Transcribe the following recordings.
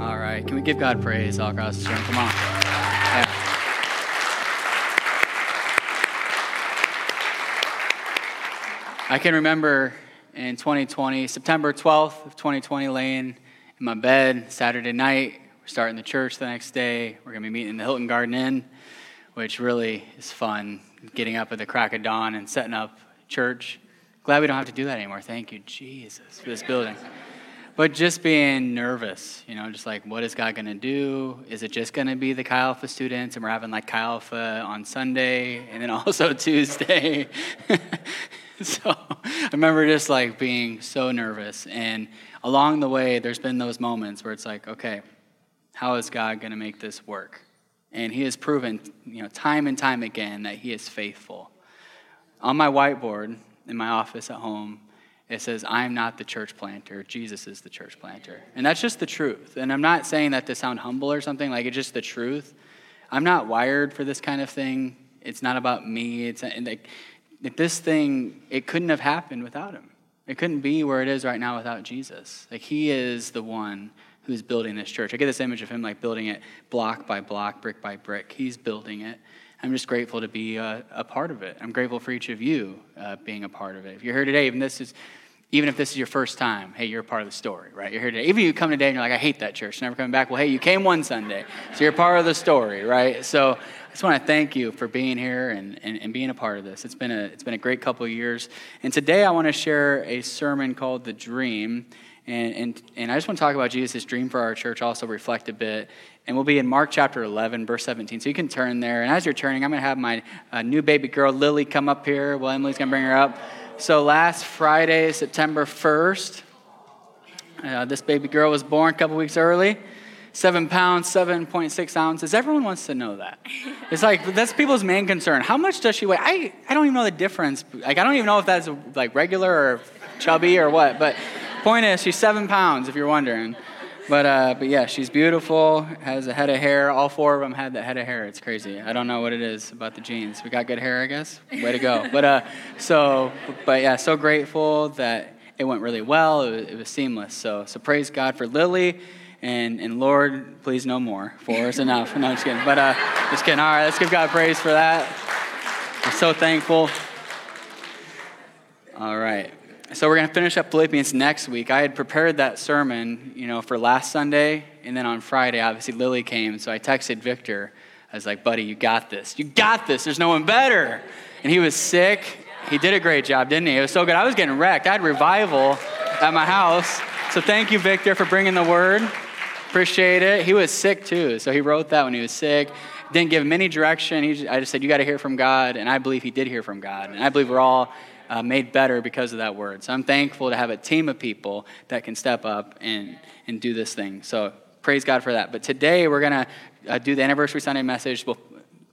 All right. Can we give God praise all across this room? Come on. Yeah. I can remember in 2020, September 12th of 2020, laying in my bed Saturday night. We're starting the church the next day. We're going to be meeting in the Hilton Garden Inn, which really is fun. Getting up at the crack of dawn and setting up church. Glad we don't have to do that anymore. Thank you, Jesus, for this building. But just being nervous, you know, just like, what is God going to do? Is it just going to be the Chi Alpha students? And we're having like Chi Alpha on Sunday and then also Tuesday. so I remember just like being so nervous. And along the way, there's been those moments where it's like, okay, how is God going to make this work? And He has proven, you know, time and time again that He is faithful. On my whiteboard in my office at home, it says, I'm not the church planter, Jesus is the church planter. And that's just the truth. And I'm not saying that to sound humble or something, like it's just the truth. I'm not wired for this kind of thing. It's not about me. It's like this thing, it couldn't have happened without him. It couldn't be where it is right now without Jesus. Like he is the one who's building this church. I get this image of him like building it block by block, brick by brick. He's building it. I'm just grateful to be a, a part of it. I'm grateful for each of you uh, being a part of it. If you're here today, even this is even if this is your first time, hey, you're a part of the story, right? You're here today. Even if you come today and you're like, I hate that church, never coming back. Well, hey, you came one Sunday, so you're part of the story, right? So I just want to thank you for being here and, and, and being a part of this. It's been a, it's been a great couple of years. And today I want to share a sermon called The Dream. And, and, and I just want to talk about Jesus' dream for our church, also reflect a bit. And we'll be in Mark chapter 11, verse 17. So you can turn there. And as you're turning, I'm going to have my uh, new baby girl, Lily, come up here. Well, Emily's going to bring her up. So last Friday, September 1st, uh, this baby girl was born a couple weeks early. Seven pounds, 7.6 ounces. Everyone wants to know that. It's like, that's people's main concern. How much does she weigh? I, I don't even know the difference. Like, I don't even know if that's like regular or chubby or what. But point is, she's seven pounds, if you're wondering. But, uh, but yeah, she's beautiful, has a head of hair. All four of them had that head of hair. It's crazy. I don't know what it is about the genes. We got good hair, I guess. Way to go. But, uh, so, but yeah, so grateful that it went really well. It was, it was seamless. So, so praise God for Lily. And, and Lord, please no more. Four is enough. No, I'm just kidding. But uh, just kidding. All right, let's give God praise for that. I'm so thankful. All right. So we're going to finish up Philippians next week. I had prepared that sermon, you know, for last Sunday, and then on Friday, obviously Lily came, so I texted Victor. I was like, "Buddy, you got this. You got this. There's no one better." And he was sick. He did a great job, didn't he? It was so good. I was getting wrecked. I had revival at my house. So thank you, Victor, for bringing the word. Appreciate it. He was sick too, so he wrote that when he was sick. Didn't give him any direction. Just, I just said, "You got to hear from God," and I believe he did hear from God, and I believe we're all uh, made better because of that word. So I'm thankful to have a team of people that can step up and, and do this thing. So praise God for that. But today we're going to uh, do the anniversary Sunday message. We'll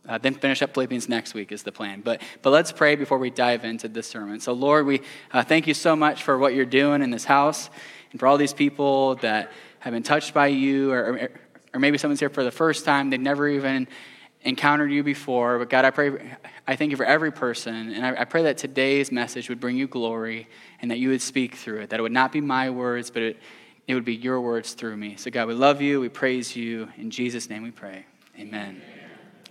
uh, then finish up Philippians next week is the plan. But, but let's pray before we dive into this sermon. So, Lord, we uh, thank you so much for what you're doing in this house and for all these people that have been touched by you, or, or, or maybe someone's here for the first time. They've never even encountered you before. But God, I pray, I thank you for every person. And I, I, pray that today's message would bring you glory and that you would speak through it. That it would not be my words, but it, it would be your words through me. So, God, we love you. We praise you. In Jesus' name we pray. Amen.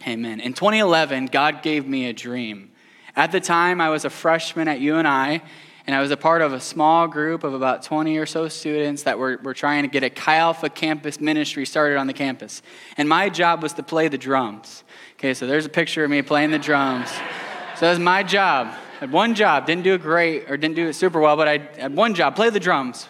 Amen. In 2011, God gave me a dream. At the time, I was a freshman at UNI, and I was a part of a small group of about 20 or so students that were, were trying to get a Chi Alpha campus ministry started on the campus. And my job was to play the drums. Okay, so there's a picture of me playing the drums. So that was my job. I had one job, didn't do it great or didn't do it super well, but I had one job, play the drums.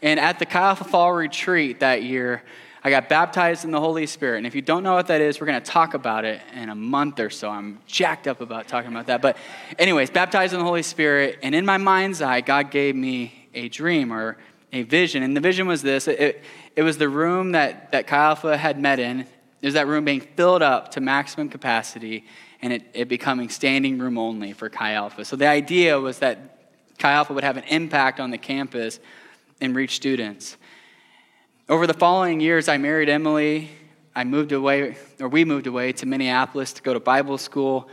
And at the Chi Alpha Fall retreat that year, I got baptized in the Holy Spirit. And if you don't know what that is, we're going to talk about it in a month or so. I'm jacked up about talking about that. But, anyways, baptized in the Holy Spirit. And in my mind's eye, God gave me a dream or a vision. And the vision was this it, it was the room that, that Chi Alpha had met in there's that room being filled up to maximum capacity and it, it becoming standing room only for Chi Alpha. So the idea was that Chi Alpha would have an impact on the campus and reach students. Over the following years, I married Emily. I moved away, or we moved away to Minneapolis to go to Bible school.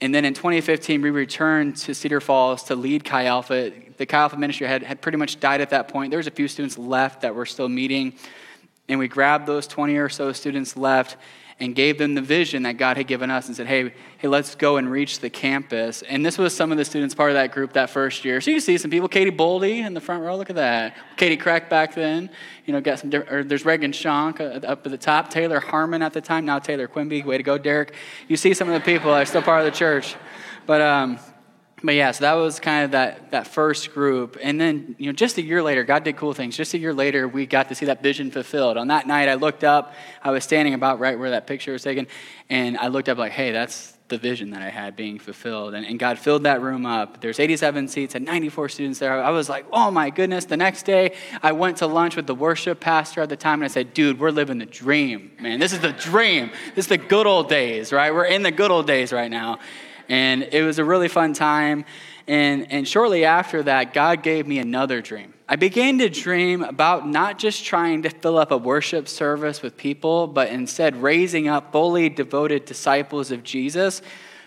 And then in 2015, we returned to Cedar Falls to lead Chi Alpha. The Chi Alpha ministry had, had pretty much died at that point. There was a few students left that were still meeting and we grabbed those 20 or so students left and gave them the vision that God had given us and said, hey, hey, let's go and reach the campus. And this was some of the students part of that group that first year. So you see some people, Katie Boldy in the front row, look at that. Katie Crack back then, you know, got some, or there's Regan Shank uh, up at the top, Taylor Harmon at the time, now Taylor Quinby, way to go, Derek. You see some of the people that are still part of the church. But, um, but yeah, so that was kind of that, that first group. And then, you know, just a year later, God did cool things. Just a year later, we got to see that vision fulfilled. On that night, I looked up, I was standing about right where that picture was taken, and I looked up like, hey, that's the vision that I had being fulfilled. And, and God filled that room up. There's 87 seats and 94 students there. I was like, oh my goodness. The next day, I went to lunch with the worship pastor at the time, and I said, dude, we're living the dream, man. This is the dream. This is the good old days, right? We're in the good old days right now. And it was a really fun time. And, and shortly after that, God gave me another dream. I began to dream about not just trying to fill up a worship service with people, but instead raising up fully devoted disciples of Jesus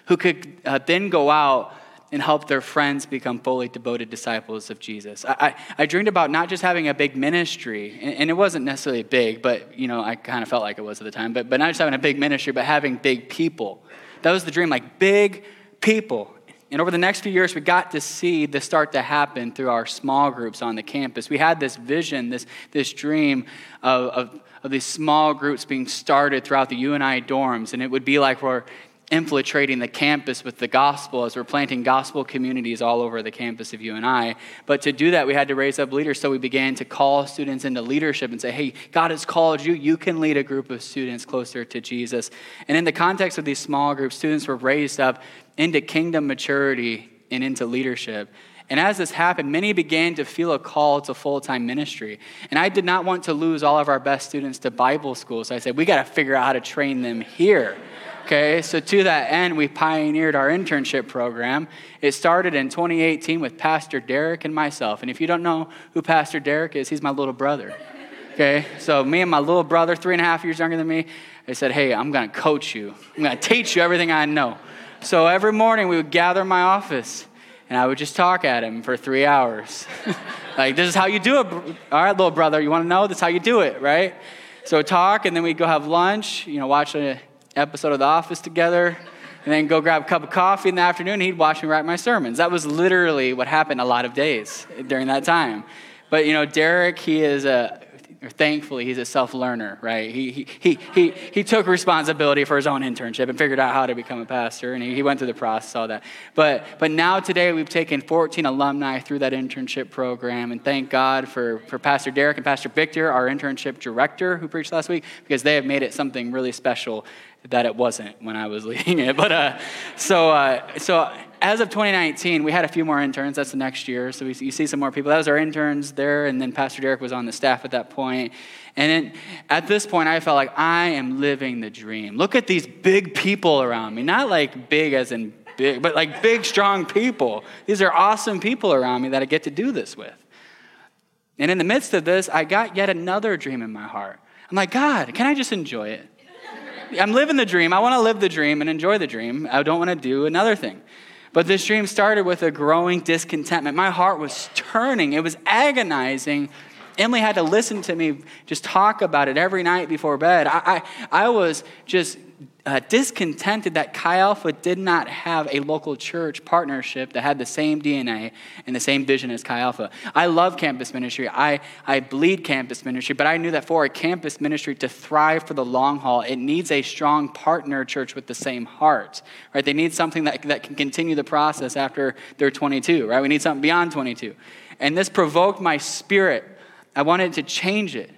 who could uh, then go out and help their friends become fully devoted disciples of Jesus. I, I, I dreamed about not just having a big ministry, and, and, it wasn't necessarily big, but you know, I kind of felt like it was at the time, but, but not just having a big ministry, but having big people. That was the dream, like big people. And over the next few years, we got to see this start to happen through our small groups on the campus. We had this vision, this, this dream of, of, of these small groups being started throughout the UNI dorms. And it would be like we're infiltrating the campus with the gospel as we're planting gospel communities all over the campus of UNI. But to do that, we had to raise up leaders. So we began to call students into leadership and say, hey, God has called you. You can lead a group of students closer to Jesus. And in the context of these small groups, students were raised up into kingdom maturity and into leadership. And as this happened, many began to feel a call to full time ministry. And I did not want to lose all of our best students to Bible school. So I said, we got to figure out how to train them here. Okay, so to that end, we pioneered our internship program. It started in 2018 with Pastor Derek and myself. And if you don't know who Pastor Derek is, he's my little brother. Okay, so me and my little brother, three and a half years younger than me, they said, Hey, I'm going to coach you, I'm going to teach you everything I know. So every morning we would gather in my office and I would just talk at him for three hours. like, this is how you do it. All right, little brother, you want to know? This is how you do it, right? So talk, and then we'd go have lunch, you know, watch an episode of The Office together, and then go grab a cup of coffee in the afternoon. He'd watch me write my sermons. That was literally what happened a lot of days during that time. But, you know, Derek, he is a, thankfully, he's a self learner, right? He, he, he, he, he took responsibility for his own internship and figured out how to become a pastor, and he, he went through the process, all that. But, but now, today, we've taken 14 alumni through that internship program, and thank God for, for Pastor Derek and Pastor Victor, our internship director who preached last week, because they have made it something really special that it wasn't when I was leading it. But uh, so, uh, so as of 2019, we had a few more interns. That's the next year. So we, you see some more people. That was our interns there, and then Pastor Derek was on the staff at that point. And then at this point, I felt like I am living the dream. Look at these big people around me. Not like big as in big, but like big, strong people. These are awesome people around me that I get to do this with. And in the midst of this, I got yet another dream in my heart. I'm like, God, can I just enjoy it? I'm living the dream. I want to live the dream and enjoy the dream. I don't want to do another thing. But this dream started with a growing discontentment. My heart was turning, it was agonizing. Emily had to listen to me just talk about it every night before bed. I, I, I was just uh, discontented that Chi Alpha did not have a local church partnership that had the same DNA and the same vision as Chi Alpha. I love campus ministry. I, I bleed campus ministry, but I knew that for a campus ministry to thrive for the long haul, it needs a strong partner church with the same heart, right? They need something that, that can continue the process after they're 22, right? We need something beyond 22. And this provoked my spirit. I wanted to change it.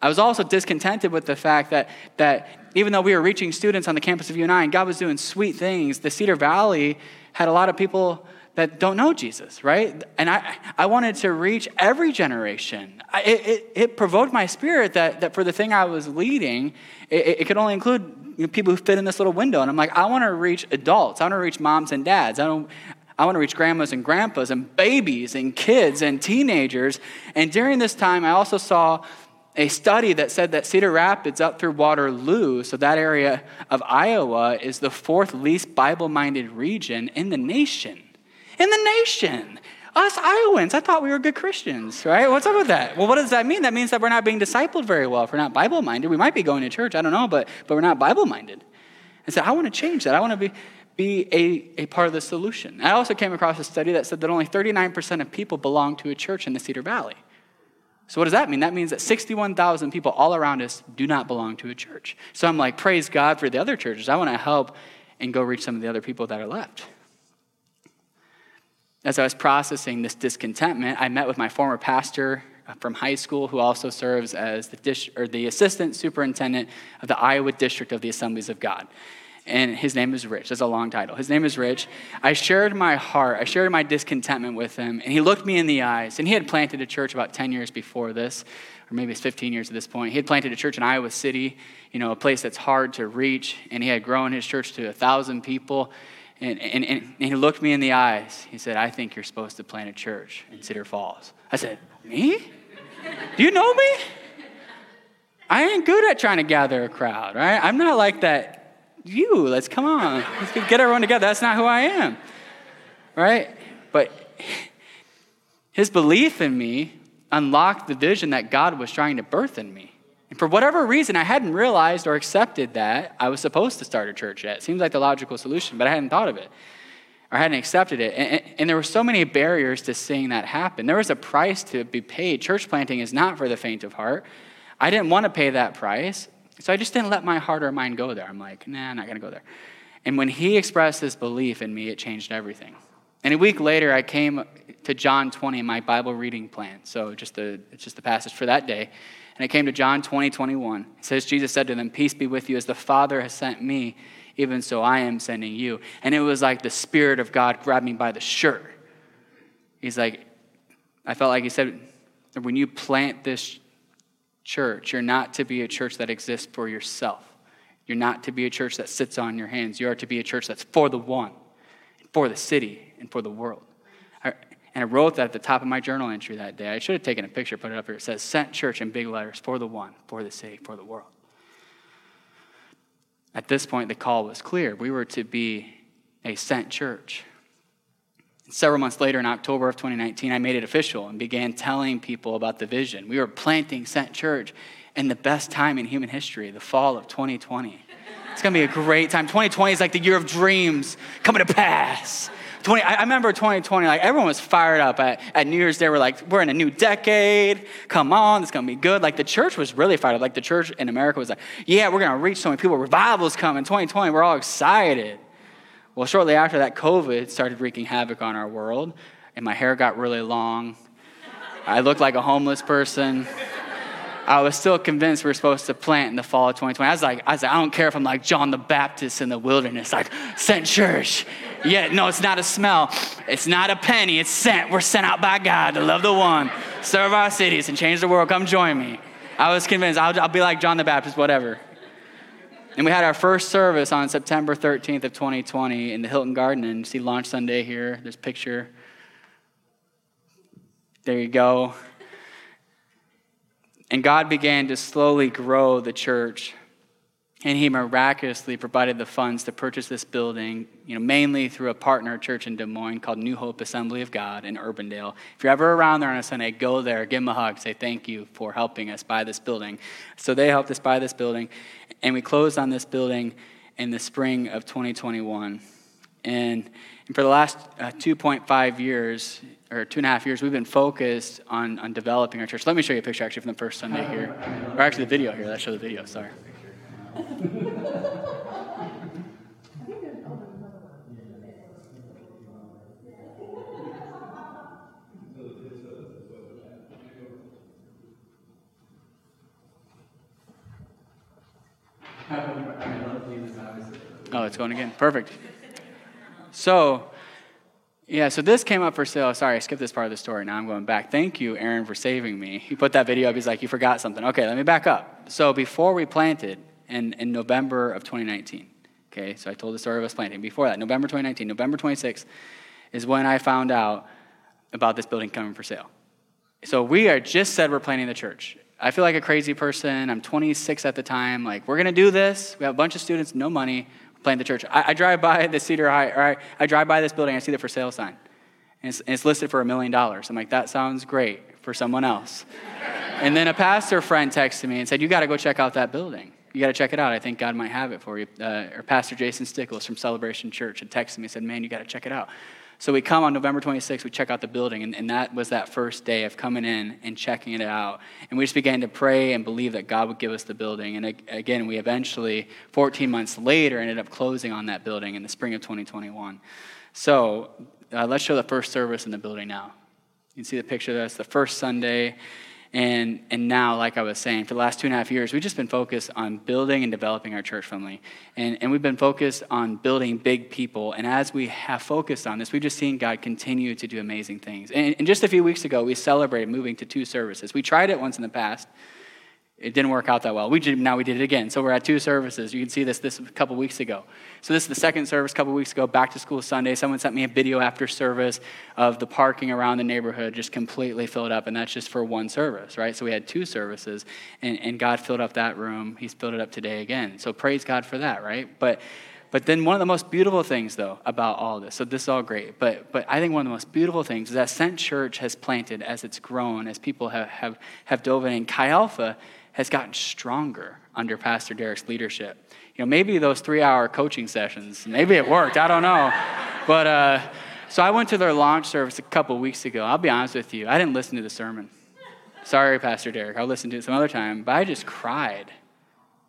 I was also discontented with the fact that, that even though we were reaching students on the campus of UNI and God was doing sweet things, the Cedar Valley had a lot of people that don't know Jesus, right? And I, I wanted to reach every generation. It, it, provoked my spirit that, that for the thing I was leading, it, it could only include you know, people who fit in this little window. And I'm like, I want to reach adults. I want to reach moms and dads. I don't, I want to reach grandmas and grandpas and babies and kids and teenagers. And during this time, I also saw a study that said that Cedar Rapids up through Waterloo, so that area of Iowa, is the fourth least Bible minded region in the nation. In the nation. Us Iowans, I thought we were good Christians, right? What's up with that? Well, what does that mean? That means that we're not being discipled very well. If we're not Bible minded, we might be going to church, I don't know, but, but we're not Bible minded. And so I want to change that. I want to be, be a, a part of the solution. I also came across a study that said that only 39% of people belong to a church in the Cedar Valley. So, what does that mean? That means that 61,000 people all around us do not belong to a church. So, I'm like, praise God for the other churches. I want to help and go reach some of the other people that are left. As I was processing this discontentment, I met with my former pastor uh, from high school who also serves as the, or the assistant superintendent of the Iowa District of the Assemblies of God and his name is Rich. That's a long title. His name is Rich. I shared my heart, I shared my discontentment with him, and he looked me in the eyes. And he had planted a church about 10 years before this, or maybe it's 15 years at this point. He had planted a church in Iowa City, you know, a place that's hard to reach, and he had grown his church to a thousand people. And, and, and he looked me in the eyes. He said, I think you're supposed to plant a church in Cedar Falls. I said, Me? Do you know me? I ain't good at trying to gather a crowd, right? I'm not like that you. Let's come on. Let's get everyone together. That's not who I am. Right? But his belief in me unlocked the vision that God was trying to birth in me. And for whatever reason, I hadn't realized or accepted that I was supposed to start a church yet. It seems like the logical solution, but I hadn't thought of it or hadn't accepted it. And, and, there were so many barriers to seeing that happen. There was a price to be paid. Church planting is not for the faint of heart. I didn't want to pay that price. So I just didn't let my heart or mind go there. I'm like, nah, I'm not going to go there. And when he expressed this belief in me, it changed everything. And a week later, I came to John 20, my Bible reading plan. So just the, it's just the passage for that day. And it came to John 20, 21. It says, Jesus said to them, Peace be with you, as the Father has sent me, even so I am sending you. And it was like the Spirit of God grabbed me by the shirt. He's like, I felt like he said, when you plant this church. You're not to be a church that exists for yourself. You're not to be a church that sits on your hands. You are to be a church that's for the one, for the city, and for the world. And I wrote that at the top of my journal entry that day. I should have taken a picture, put it up here. It says, Sent Church in big letters, for the one, for the city, for the world. At this point, the call was clear. We were to be a sent church. Several months later, in October of 2019, I made it official and began telling people about the vision. We were planting Sent Church in the best time in human history, the fall of 2020. It's gonna be a great time. 2020 is like the year of dreams coming to pass. 20, I, remember 2020, like everyone was fired up at, at New Year's Day. We're like, we're in a new decade. Come on, it's gonna be good. Like the church was really fired up. Like the church in America was like, yeah, we're gonna reach so many people. Revival's coming. 2020, we're all excited. Well, shortly after that, COVID started wreaking havoc on our world, and my hair got really long. I looked like a homeless person. I was still convinced we are supposed to plant in the fall of 2020. I was like, I was like, I don't care if I'm like John the Baptist in the wilderness, like sent church. Yeah, no, it's not a smell. It's not a penny. It's sent. We're sent out by God to love the one, serve our cities, and change the world. Come join me. I was convinced I'll, I'll be like John the Baptist, whatever. And we had our first service on September 13th of 2020 in the Hilton Garden. And see Launch Sunday here. There's picture. There you go. And God began to slowly grow the church and he miraculously provided the funds to purchase this building, you know, mainly through a partner church in Des Moines called New Hope Assembly of God in Urbandale. If you're ever around there on a Sunday, go there, give them a hug, say thank you for helping us buy this building. So they helped us buy this building, and we closed on this building in the spring of 2021. And, and for the last uh, 2.5 years, or two and a half years, we've been focused on, on developing our church. Let me show you a picture actually from the first Sunday here, or actually the video here. Let's show the video, sorry. Oh, it's going again. Perfect. So, yeah, so this came up for sale. Sorry, I skipped this part of the story. Now I'm going back. Thank you, Aaron, for saving me. He put that video up. He's like, You forgot something. Okay, let me back up. So, before we planted, in, in November of 2019. Okay, so I told the story of us planting. Before that, November 2019, November 26th is when I found out about this building coming for sale. So we are just said we're planting the church. I feel like a crazy person. I'm 26 at the time. Like, we're going to do this. We have a bunch of students, no money, plant the church. I, I drive by the Cedar High, or I, I drive by this building, I see the for sale sign. and it's, and it's listed for a million dollars. I'm like, that sounds great for someone else. and then a pastor friend texted me and said, You got to go check out that building. You got to check it out. I think God might have it for you. Uh, or Pastor Jason Stickles from Celebration Church had texted me and said, Man, you got to check it out. So we come on November 26th, we check out the building, and, and that was that first day of coming in and checking it out. And we just began to pray and believe that God would give us the building. And again, we eventually, 14 months later, ended up closing on that building in the spring of 2021. So uh, let's show the first service in the building now. You can see the picture that's the first Sunday. And, and now, like I was saying, for the last two and a half years, we've just been focused on building and developing our church family. And, and we've been focused on building big people. And as we have focused on this, we've just seen God continue to do amazing things. And, and just a few weeks ago, we celebrated moving to two services. We tried it once in the past, it didn't work out that well. We did, now we did it again. So we're at two services. You can see this this a couple weeks ago. So this is the second service a couple weeks ago, back to school Sunday. Someone sent me a video after service of the parking around the neighborhood just completely filled up, and that's just for one service, right? So we had two services, and, and God filled up that room. He's filled it up today again. So praise God for that, right? But but then one of the most beautiful things, though, about all this, so this is all great, but, but I think one of the most beautiful things is that Sent Church has planted as it's grown, as people have, have, have dove in. And Chi Alpha has gotten stronger under Pastor Derek's leadership. You know, maybe those three hour coaching sessions, maybe it worked, I don't know. But uh, so I went to their launch service a couple weeks ago. I'll be honest with you, I didn't listen to the sermon. Sorry, Pastor Derek, I'll listen to it some other time. But I just cried,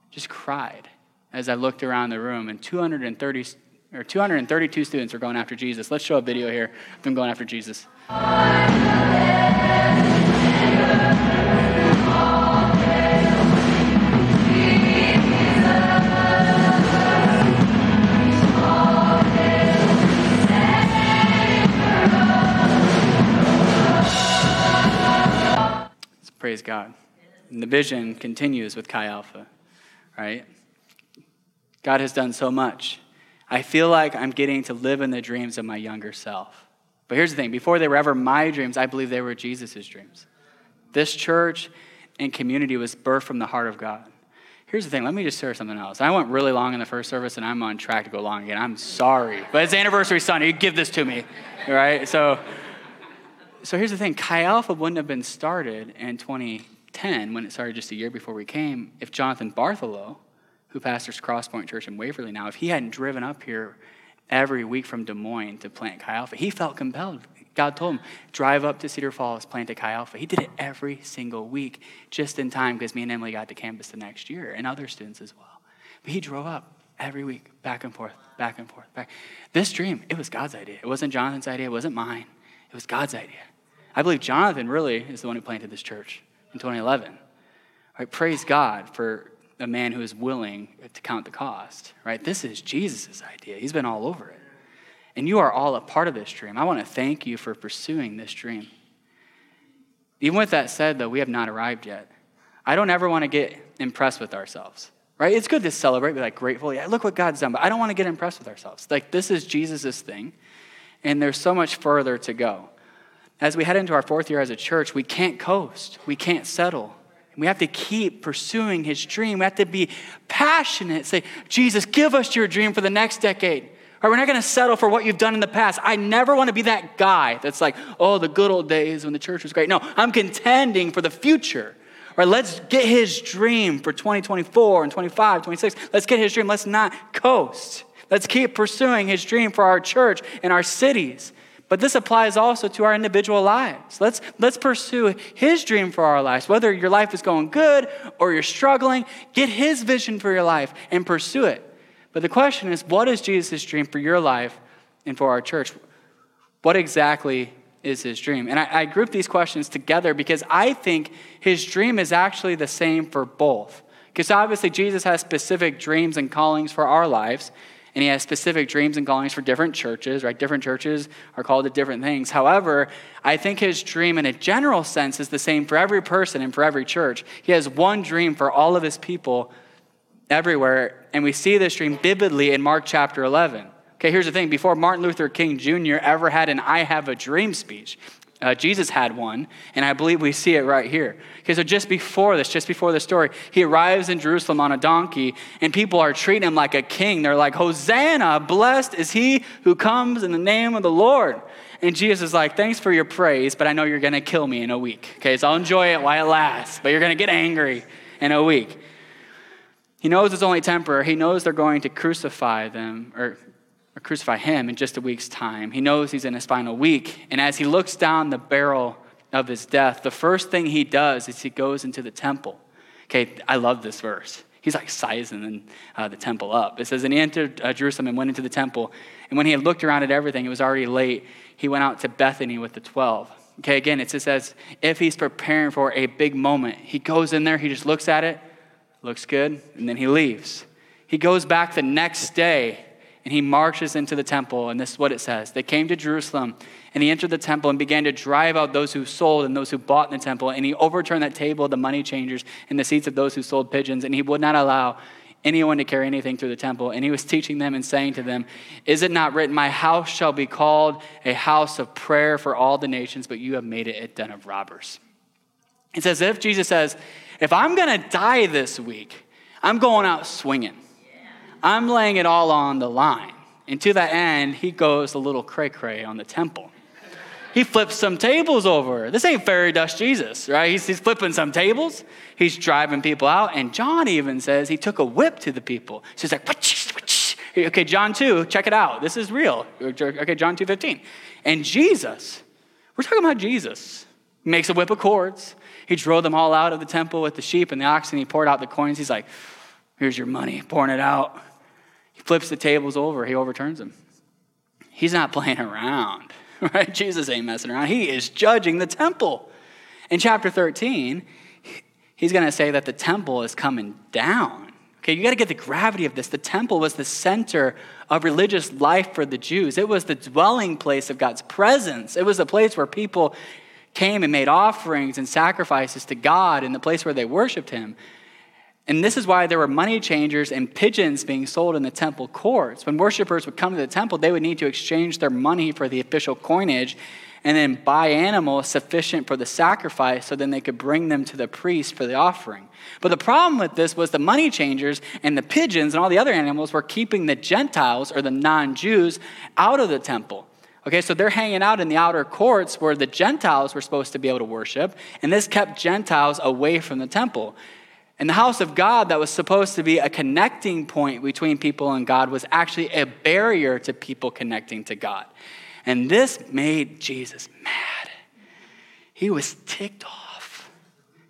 just cried as I looked around the room, and 230 or 232 students are going after Jesus. Let's show a video here of them going after Jesus. Praise God. And the vision continues with Chi Alpha, right? God has done so much. I feel like I'm getting to live in the dreams of my younger self. But here's the thing before they were ever my dreams, I believe they were Jesus' dreams. This church and community was birthed from the heart of God. Here's the thing, let me just share something else. I went really long in the first service and I'm on track to go long again. I'm sorry. But it's anniversary Sunday. You give this to me. Right? So so here's the thing Chi Alpha wouldn't have been started in 2010 when it started just a year before we came if Jonathan Bartholow, who pastors Crosspoint Church in Waverly now, if he hadn't driven up here every week from Des Moines to plant Chi Alpha, he felt compelled. God told him, drive up to Cedar Falls, plant a Chi Alpha. He did it every single week just in time because me and Emily got to campus the next year and other students as well. But he drove up every week, back and forth, back and forth, back. This dream, it was God's idea. It wasn't Jonathan's idea, it wasn't mine. It was God's idea. I believe Jonathan really is the one who planted this church in 2011. Right? Praise God for a man who is willing to count the cost. Right? This is Jesus' idea. He's been all over it. And you are all a part of this dream. I want to thank you for pursuing this dream. Even with that said, though, we have not arrived yet. I don't ever want to get impressed with ourselves. Right? It's good to celebrate, be like grateful. Yeah, look what God's done. But I don't want to get impressed with ourselves. Like this is Jesus' thing, and there's so much further to go as we head into our fourth year as a church, we can't coast, we can't settle. We have to keep pursuing his dream. We have to be passionate. Say, Jesus, give us your dream for the next decade. Or we're not going to settle for what you've done in the past. I never want to be that guy that's like, oh, the good old days when the church was great. No, I'm contending for the future. Or let's get his dream for 2024 and 25, 26. Let's get his dream. Let's not coast. Let's keep pursuing his dream for our church and our cities. But this applies also to our individual lives. Let's, let's pursue His dream for our lives. Whether your life is going good or you're struggling, get His vision for your life and pursue it. But the question is what is Jesus' dream for your life and for our church? What exactly is His dream? And I, I group these questions together because I think His dream is actually the same for both. Because obviously, Jesus has specific dreams and callings for our lives and he has specific dreams and callings for different churches, right? Different churches are called to different things. However, I think his dream in a general sense is the same for every person and for every church. He has one dream for all of his people everywhere, and we see this dream vividly in Mark chapter 11. Okay, here's the thing before Martin Luther King Jr. ever had an I have a dream speech, Uh, Jesus had one, and I believe we see it right here. Okay, so just before this, just before the story, he arrives in Jerusalem on a donkey, and people are treating him like a king. They're like, Hosanna, blessed is he who comes in the name of the Lord. And Jesus is like, Thanks for your praise, but I know you're going to kill me in a week. Okay, so I'll enjoy it while it lasts, but you're going to get angry in a week. He knows it's only temporary. He knows they're going to crucify them, or or crucify him in just a week's time. He knows he's in his final week. And as he looks down the barrel of his death, the first thing he does is he goes into the temple. Okay, I love this verse. He's like sizing uh, the temple up. It says, And he entered uh, Jerusalem and went into the temple. And when he had looked around at everything, it was already late. He went out to Bethany with the 12. Okay, again, it just says, if he's preparing for a big moment, he goes in there, he just looks at it, looks good, and then he leaves. He goes back the next day and he marches into the temple, and this is what it says. They came to Jerusalem, and he entered the temple and began to drive out those who sold and those who bought in the temple, and he overturned that table of the money changers and the seats of those who sold pigeons, and he would not allow anyone to carry anything through the temple. And he was teaching them and saying to them, Is it not written, My house shall be called a house of prayer for all the nations, but you have made it a den of robbers? It's as if Jesus says, If I'm going to die this week, I'm going out swinging. I'm laying it all on the line. And to that end, he goes a little cray cray on the temple. He flips some tables over. This ain't fairy dust Jesus, right? He's, he's flipping some tables. He's driving people out. And John even says he took a whip to the people. So he's like, Witch, witch. okay, John 2, check it out. This is real. Okay, John 2 15. And Jesus, we're talking about Jesus, makes a whip of cords. He drove them all out of the temple with the sheep and the oxen. He poured out the coins. He's like, Here's your money, pouring it out. He flips the tables over, he overturns them. He's not playing around, right? Jesus ain't messing around. He is judging the temple. In chapter 13, he's going to say that the temple is coming down. Okay, you got to get the gravity of this. The temple was the center of religious life for the Jews, it was the dwelling place of God's presence. It was the place where people came and made offerings and sacrifices to God in the place where they worshiped Him. And this is why there were money changers and pigeons being sold in the temple courts. When worshipers would come to the temple, they would need to exchange their money for the official coinage and then buy animals sufficient for the sacrifice so then they could bring them to the priest for the offering. But the problem with this was the money changers and the pigeons and all the other animals were keeping the Gentiles or the non Jews out of the temple. Okay, so they're hanging out in the outer courts where the Gentiles were supposed to be able to worship, and this kept Gentiles away from the temple. And the house of God, that was supposed to be a connecting point between people and God, was actually a barrier to people connecting to God. And this made Jesus mad. He was ticked off.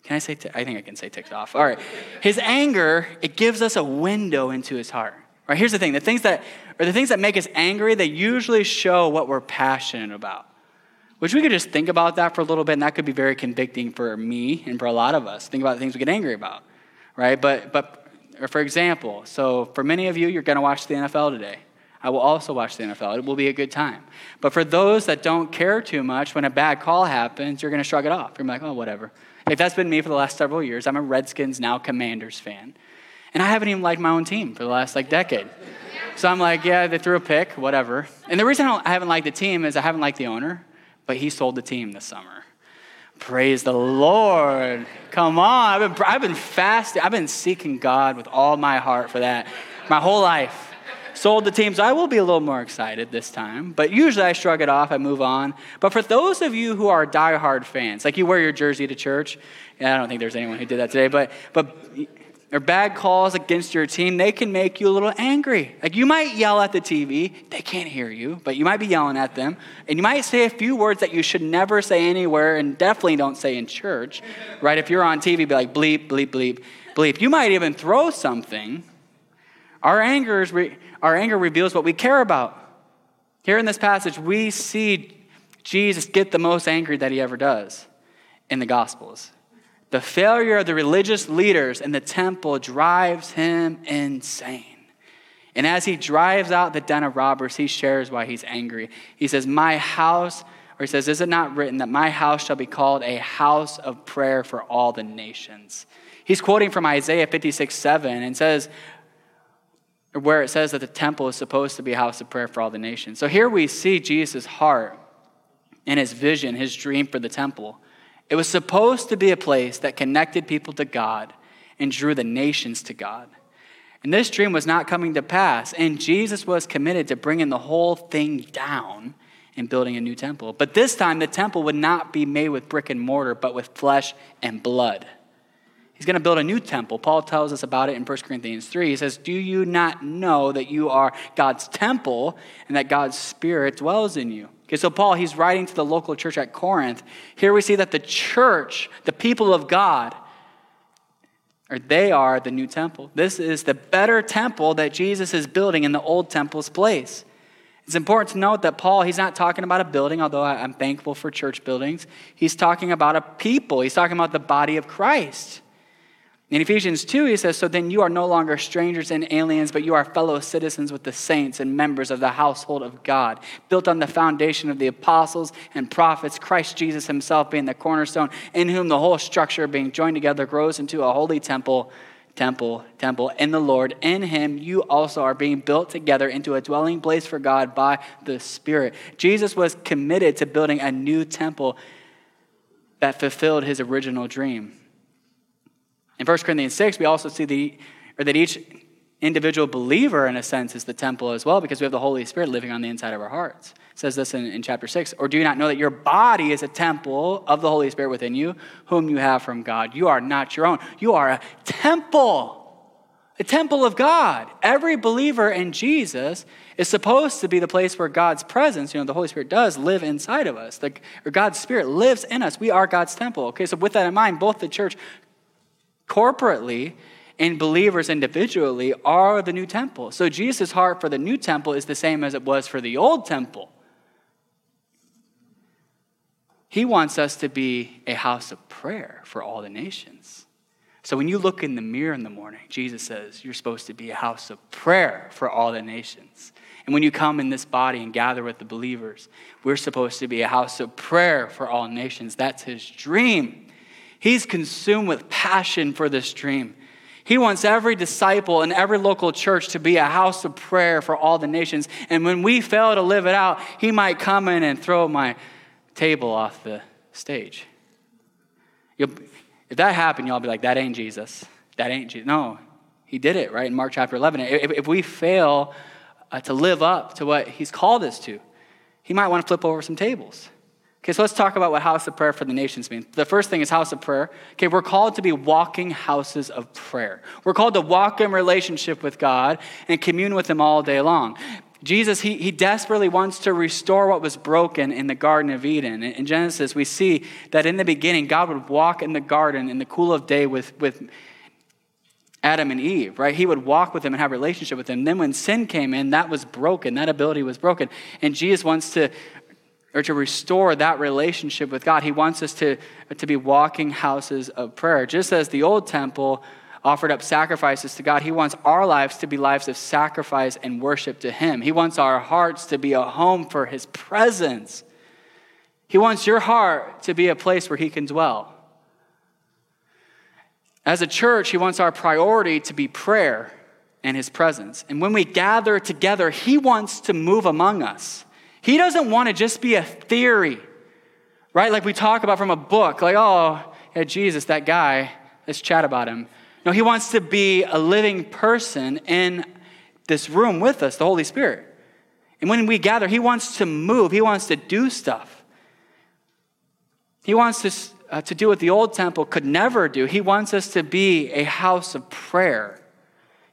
Can I say, t- I think I can say ticked off. All right. His anger, it gives us a window into his heart. Right, here's the thing the things that, or the things that make us angry, they usually show what we're passionate about. Which we could just think about that for a little bit, and that could be very convicting for me and for a lot of us. Think about the things we get angry about right? But, but for example, so for many of you, you're going to watch the NFL today. I will also watch the NFL. It will be a good time. But for those that don't care too much, when a bad call happens, you're going to shrug it off. You're like, oh, whatever. Like that's been me for the last several years. I'm a Redskins, now Commanders fan. And I haven't even liked my own team for the last like decade. So I'm like, yeah, they threw a pick, whatever. And the reason I haven't liked the team is I haven't liked the owner, but he sold the team this summer. Praise the Lord. Come on. I've been, I've been fasting. I've been seeking God with all my heart for that my whole life. Sold the team, so I will be a little more excited this time. But usually I shrug it off, I move on. But for those of you who are diehard fans, like you wear your jersey to church, and I don't think there's anyone who did that today, but, but or bad calls against your team, they can make you a little angry. Like you might yell at the TV, they can't hear you, but you might be yelling at them. And you might say a few words that you should never say anywhere and definitely don't say in church, right? If you're on TV, be like bleep, bleep, bleep, bleep. You might even throw something. Our, anger is re- our anger reveals what we care about. Here in this passage, we see Jesus get the most angry that he ever does in the Gospels. The failure of the religious leaders in the temple drives him insane. And as he drives out the den of robbers, he shares why he's angry. He says, My house, or he says, Is it not written that my house shall be called a house of prayer for all the nations? He's quoting from Isaiah 56 7 and says, where it says that the temple is supposed to be a house of prayer for all the nations. So here we see Jesus' heart and his vision, his dream for the temple. It was supposed to be a place that connected people to God and drew the nations to God. And this dream was not coming to pass, and Jesus was committed to bringing the whole thing down and building a new temple. But this time, the temple would not be made with brick and mortar, but with flesh and blood. He's going to build a new temple. Paul tells us about it in 1 Corinthians 3. He says, Do you not know that you are God's temple and that God's Spirit dwells in you? Okay, so Paul, he's writing to the local church at Corinth. Here we see that the church, the people of God, or they are the new temple. This is the better temple that Jesus is building in the old temple's place. It's important to note that Paul, he's not talking about a building, although I'm thankful for church buildings. He's talking about a people, he's talking about the body of Christ. In Ephesians 2, he says, So then you are no longer strangers and aliens, but you are fellow citizens with the saints and members of the household of God, built on the foundation of the apostles and prophets, Christ Jesus himself being the cornerstone, in whom the whole structure being joined together grows into a holy temple, temple, temple in the Lord. In him you also are being built together into a dwelling place for God by the Spirit. Jesus was committed to building a new temple that fulfilled his original dream. In 1 Corinthians 6, we also see the, or that each individual believer, in a sense, is the temple as well because we have the Holy Spirit living on the inside of our hearts. It says this in, in chapter 6. Or do you not know that your body is a temple of the Holy Spirit within you, whom you have from God? You are not your own. You are a temple, a temple of God. Every believer in Jesus is supposed to be the place where God's presence, you know, the Holy Spirit does live inside of us. The, or God's Spirit lives in us. We are God's temple. Okay, so with that in mind, both the church corporately and believers individually are the new temple. So Jesus' heart for the new temple is the same as it was for the old temple. He wants us to be a house of prayer for all the nations. So when you look in the mirror in the morning, Jesus says you're supposed to be a house of prayer for all the nations. And when you come in this body and gather with the believers, we're supposed to be a house of prayer for all nations. That's his dream. He's consumed with passion for this dream. He wants every disciple and every local church to be a house of prayer for all the nations. And when we fail to live it out, he might come in and throw my table off the stage. You'll, if that happened, y'all be like, that ain't Jesus. That ain't Jesus. No, he did it, right? In Mark chapter 11. If, if we fail uh, to live up to what he's called us to, he might want to flip over some tables. Okay, so let's talk about what house of prayer for the nations means. The first thing is house of prayer. Okay, we're called to be walking houses of prayer. We're called to walk in relationship with God and commune with Him all day long. Jesus, he, he desperately wants to restore what was broken in the Garden of Eden. In Genesis, we see that in the beginning, God would walk in the garden in the cool of day with, with Adam and Eve, right? He would walk with them and have relationship with them. Then when sin came in, that was broken. That ability was broken. And Jesus wants to or to restore that relationship with God. He wants us to, to be walking houses of prayer. Just as the old temple offered up sacrifices to God, He wants our lives to be lives of sacrifice and worship to Him. He wants our hearts to be a home for His presence. He wants your heart to be a place where He can dwell. As a church, He wants our priority to be prayer and His presence. And when we gather together, He wants to move among us. He doesn't want to just be a theory, right? Like we talk about from a book, like, oh, yeah, Jesus, that guy, let's chat about him. No, he wants to be a living person in this room with us, the Holy Spirit. And when we gather, he wants to move, he wants to do stuff. He wants to, uh, to do what the old temple could never do. He wants us to be a house of prayer.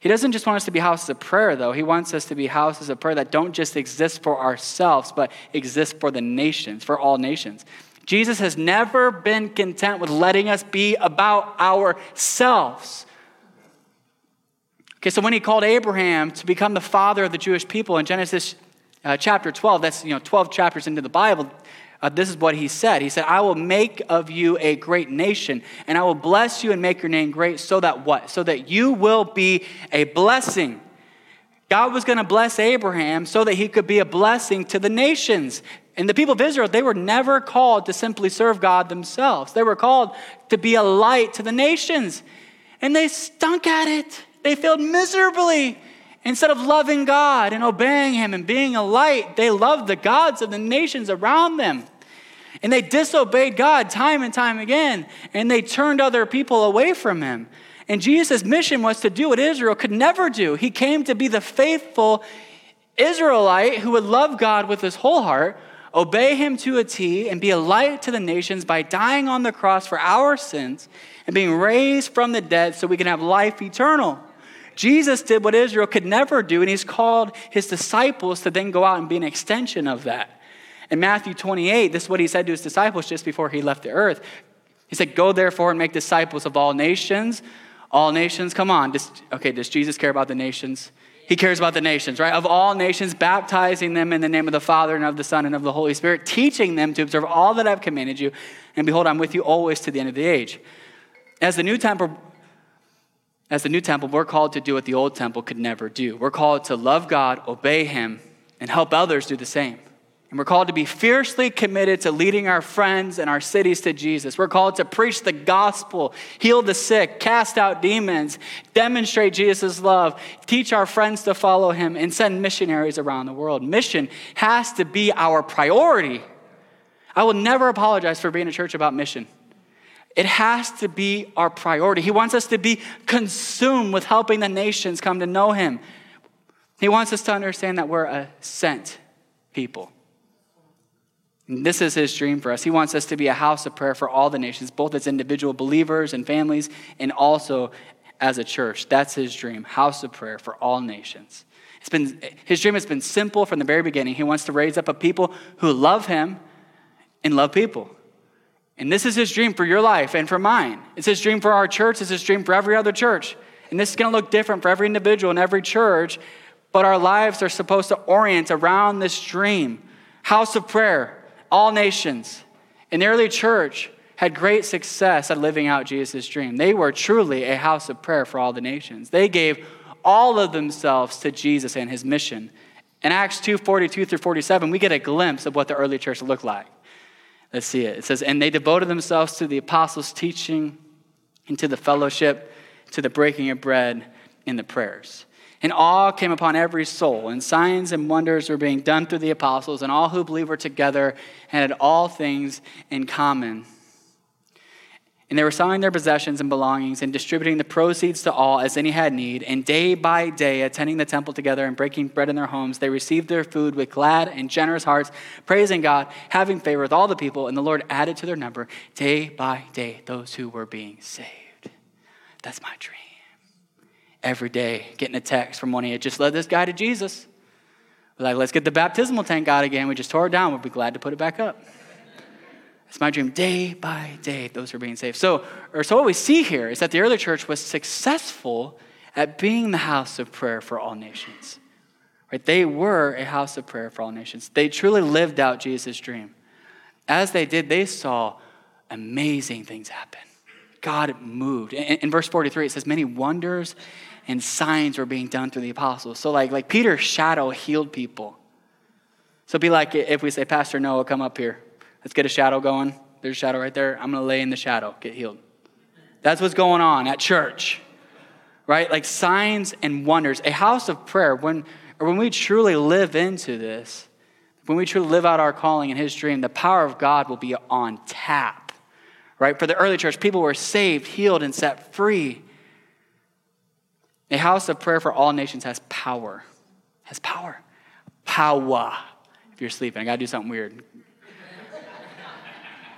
He doesn't just want us to be houses of prayer, though. He wants us to be houses of prayer that don't just exist for ourselves, but exist for the nations, for all nations. Jesus has never been content with letting us be about ourselves. Okay, so when he called Abraham to become the father of the Jewish people in Genesis uh, chapter 12, that's you know 12 chapters into the Bible, uh, this is what he said. He said, I will make of you a great nation, and I will bless you and make your name great, so that what? So that you will be a blessing. God was going to bless Abraham so that he could be a blessing to the nations. And the people of Israel, they were never called to simply serve God themselves. They were called to be a light to the nations. And they stunk at it. They failed miserably. Instead of loving God and obeying Him and being a light, they loved the gods of the nations around them. And they disobeyed God time and time again, and they turned other people away from him. And Jesus' mission was to do what Israel could never do. He came to be the faithful Israelite who would love God with his whole heart, obey him to a T, and be a light to the nations by dying on the cross for our sins and being raised from the dead so we can have life eternal. Jesus did what Israel could never do, and he's called his disciples to then go out and be an extension of that. In Matthew 28, this is what he said to his disciples just before he left the earth. He said, Go therefore and make disciples of all nations. All nations, come on. Does, okay, does Jesus care about the nations? He cares about the nations, right? Of all nations, baptizing them in the name of the Father and of the Son and of the Holy Spirit, teaching them to observe all that I've commanded you. And behold, I'm with you always to the end of the age. As the new temple, as the new temple, we're called to do what the old temple could never do. We're called to love God, obey Him, and help others do the same. And we're called to be fiercely committed to leading our friends and our cities to Jesus. We're called to preach the gospel, heal the sick, cast out demons, demonstrate Jesus' love, teach our friends to follow him, and send missionaries around the world. Mission has to be our priority. I will never apologize for being a church about mission. It has to be our priority. He wants us to be consumed with helping the nations come to know him. He wants us to understand that we're a sent people. And this is his dream for us. He wants us to be a house of prayer for all the nations, both as individual believers and families, and also as a church. That's his dream house of prayer for all nations. It's been, his dream has been simple from the very beginning. He wants to raise up a people who love him and love people. And this is his dream for your life and for mine. It's his dream for our church, it's his dream for every other church. And this is going to look different for every individual in every church, but our lives are supposed to orient around this dream house of prayer, all nations. And the early church had great success at living out Jesus' dream. They were truly a house of prayer for all the nations. They gave all of themselves to Jesus and his mission. In Acts 2 42 through 47, we get a glimpse of what the early church looked like. Let's see it. It says, And they devoted themselves to the apostles' teaching and to the fellowship, to the breaking of bread, and the prayers. And awe came upon every soul, and signs and wonders were being done through the apostles, and all who believed were together and had all things in common. And they were selling their possessions and belongings and distributing the proceeds to all as any had need. And day by day, attending the temple together and breaking bread in their homes, they received their food with glad and generous hearts, praising God, having favor with all the people. And the Lord added to their number day by day those who were being saved. That's my dream every day getting a text from one of you, just led this guy to Jesus. We're like, let's get the baptismal tank out again. We just tore it down. We'll be glad to put it back up. It's my dream day by day, those are being saved. So, or so what we see here is that the early church was successful at being the house of prayer for all nations. Right? They were a house of prayer for all nations. They truly lived out Jesus' dream. As they did, they saw amazing things happen. God moved. In, in verse 43, it says, Many wonders and signs were being done through the apostles. So, like, like Peter's shadow healed people. So, be like if we say, Pastor Noah, come up here. Let's get a shadow going. There's a shadow right there. I'm going to lay in the shadow, get healed. That's what's going on at church, right? Like signs and wonders. A house of prayer, when, or when we truly live into this, when we truly live out our calling and His dream, the power of God will be on tap, right? For the early church, people were saved, healed, and set free. A house of prayer for all nations has power. Has power. Power. If you're sleeping, I got to do something weird.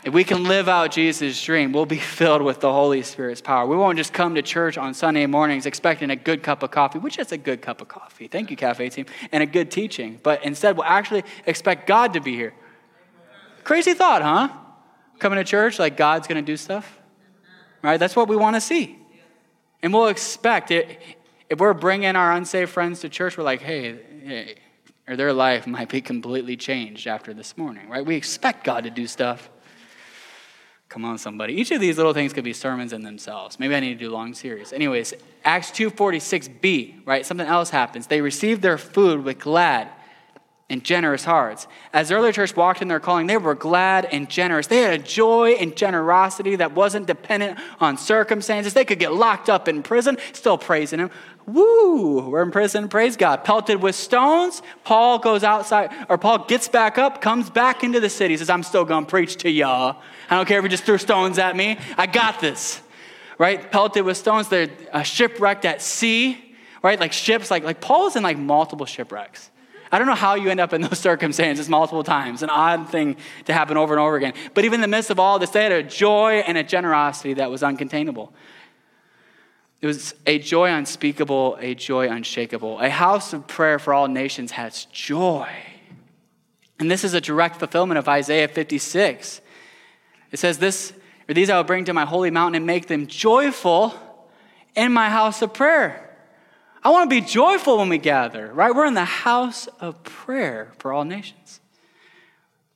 if we can live out Jesus' dream, we'll be filled with the Holy Spirit's power. We won't just come to church on Sunday mornings expecting a good cup of coffee, which is a good cup of coffee. Thank you, Cafe Team, and a good teaching. But instead, we'll actually expect God to be here. Crazy thought, huh? Coming to church like God's going to do stuff. Right? That's what we want to see. And we'll expect it if we're bringing our unsaved friends to church, we're like, hey, hey, or their life might be completely changed after this morning, right? We expect God to do stuff. Come on, somebody. Each of these little things could be sermons in themselves. Maybe I need to do long series. Anyways, Acts 2.46b, right? Something else happens. They received their food with glad and generous hearts. As the early church walked in their calling, they were glad and generous. They had a joy and generosity that wasn't dependent on circumstances. They could get locked up in prison, still praising Him. Woo, we're in prison, praise God. Pelted with stones, Paul goes outside, or Paul gets back up, comes back into the city, says, I'm still gonna preach to y'all. I don't care if you just threw stones at me, I got this. Right? Pelted with stones, they're uh, shipwrecked at sea, right? Like ships, like, like Paul's in like multiple shipwrecks. I don't know how you end up in those circumstances multiple times, an odd thing to happen over and over again. But even in the midst of all this, they had a joy and a generosity that was uncontainable. It was a joy unspeakable, a joy unshakable. A house of prayer for all nations has joy. And this is a direct fulfillment of Isaiah 56. It says, This or these I will bring to my holy mountain and make them joyful in my house of prayer. I want to be joyful when we gather, right? We're in the house of prayer for all nations.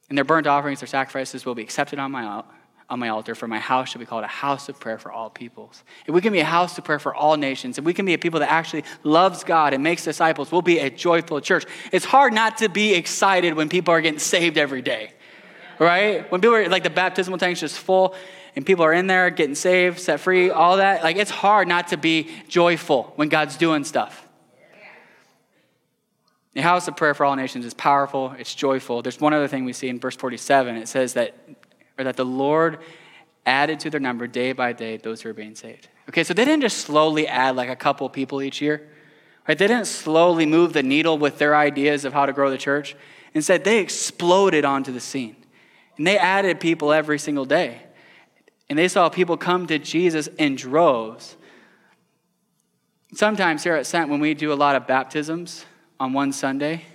And their burnt offerings, their sacrifices will be accepted on my, on my altar, for my house shall be called a house of prayer for all peoples. If we can be a house of prayer for all nations, if we can be a people that actually loves God and makes disciples, we'll be a joyful church. It's hard not to be excited when people are getting saved every day, right? When people are like the baptismal tank's just full and people are in there getting saved, set free, all that. Like it's hard not to be joyful when God's doing stuff. The house of prayer for all nations is powerful, it's joyful. There's one other thing we see in verse 47. It says that, or that the Lord added to their number day by day those who are being saved. Okay, so they didn't just slowly add like a couple people each year. Right? They didn't slowly move the needle with their ideas of how to grow the church. Instead, they exploded onto the scene. And they added people every single day and they saw people come to Jesus in droves. Sometimes here at Sent, when we do a lot of baptisms on one Sunday,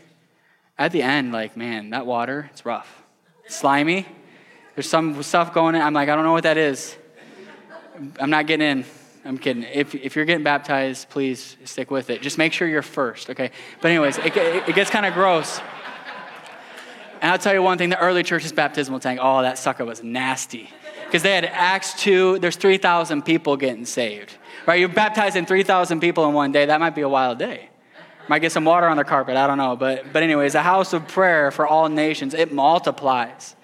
at the end, like, man, that water, it's rough. slimy. There's some stuff going in. I'm like, I don't know what that is. I'm not getting in. I'm kidding. If, if you're getting baptized, please stick with it. Just make sure you're first, okay? But, anyways, it, it, it gets kind of gross. And I'll tell you one thing the early church's baptismal tank, oh, that sucker was nasty because they had Acts 2, there's 3,000 people getting saved. Right? You're baptizing 3,000 people in one day. That might be a wild day. Might get some water on the carpet. I don't know. But, but, anyways, a house of prayer for all nations, it multiplies.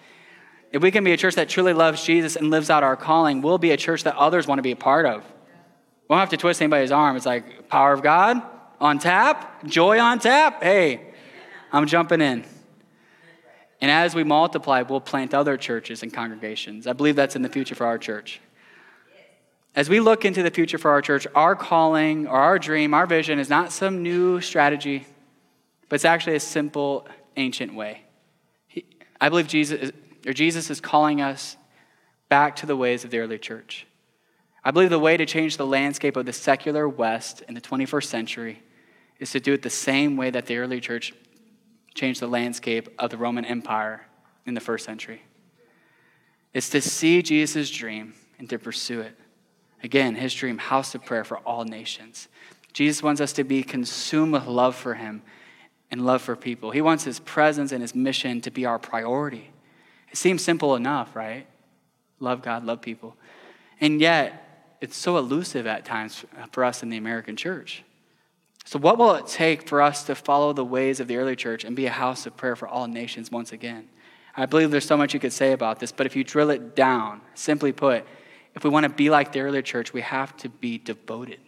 If we can be a church that truly loves Jesus and lives out our calling, we'll be a church that others want to be a part of. We don't have to twist anybody's arm. It's like power of God on tap, joy on tap. Hey, I'm jumping in. And as we multiply, we'll plant other churches and congregations. I believe that's in the future for our church. As we look into the future for our church, our calling or our dream, our vision is not some new strategy, but it's actually a simple, ancient way. He, I believe Jesus, or Jesus is calling us back to the ways of the early church. I believe the way to change the landscape of the secular West in the 21st century is to do it the same way that the early church changed the landscape of the Roman Empire in the first century. It's to see Jesus' dream and to pursue it. Again, his dream, house of prayer for all nations. Jesus wants us to be consumed with love for him and love for people. He wants his presence and his mission to be our priority. It seems simple enough, right? Love God, love people. And yet, it's so elusive at times for us in the American church. So, what will it take for us to follow the ways of the early church and be a house of prayer for all nations once again? I believe there's so much you could say about this, but if you drill it down, simply put, if we want to be like the early church, we have to be devoted.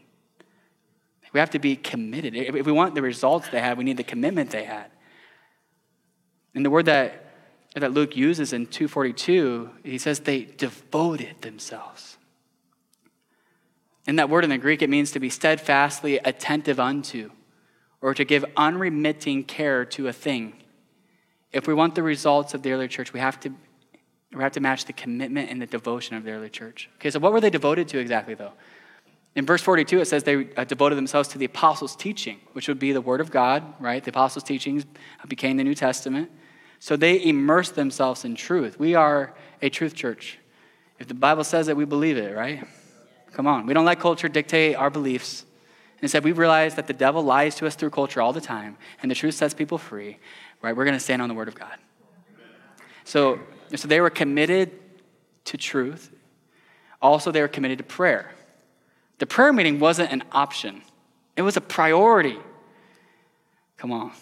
We have to be committed. If we want the results they had, we need the commitment they had. And the word that, that Luke uses in 242, he says they devoted themselves. In that word in the Greek, it means to be steadfastly attentive unto, or to give unremitting care to a thing. If we want the results of the early church, we have to, we have to match the commitment and the devotion of the early church. Okay, so what were they devoted to exactly, though? In verse 42, it says they uh, devoted themselves to the apostles' teaching, which would be the word of God, right? The apostles' teachings became the New Testament. So they immersed themselves in truth. We are a truth church. If the Bible says it, we believe it, right? Come on. We don't let culture dictate our beliefs. Instead, we realize that the devil lies to us through culture all the time, and the truth sets people free, right? We're going to stand on the word of God. So, so they were committed to truth. Also, they were committed to prayer. The prayer meeting wasn't an option, it was a priority. Come on.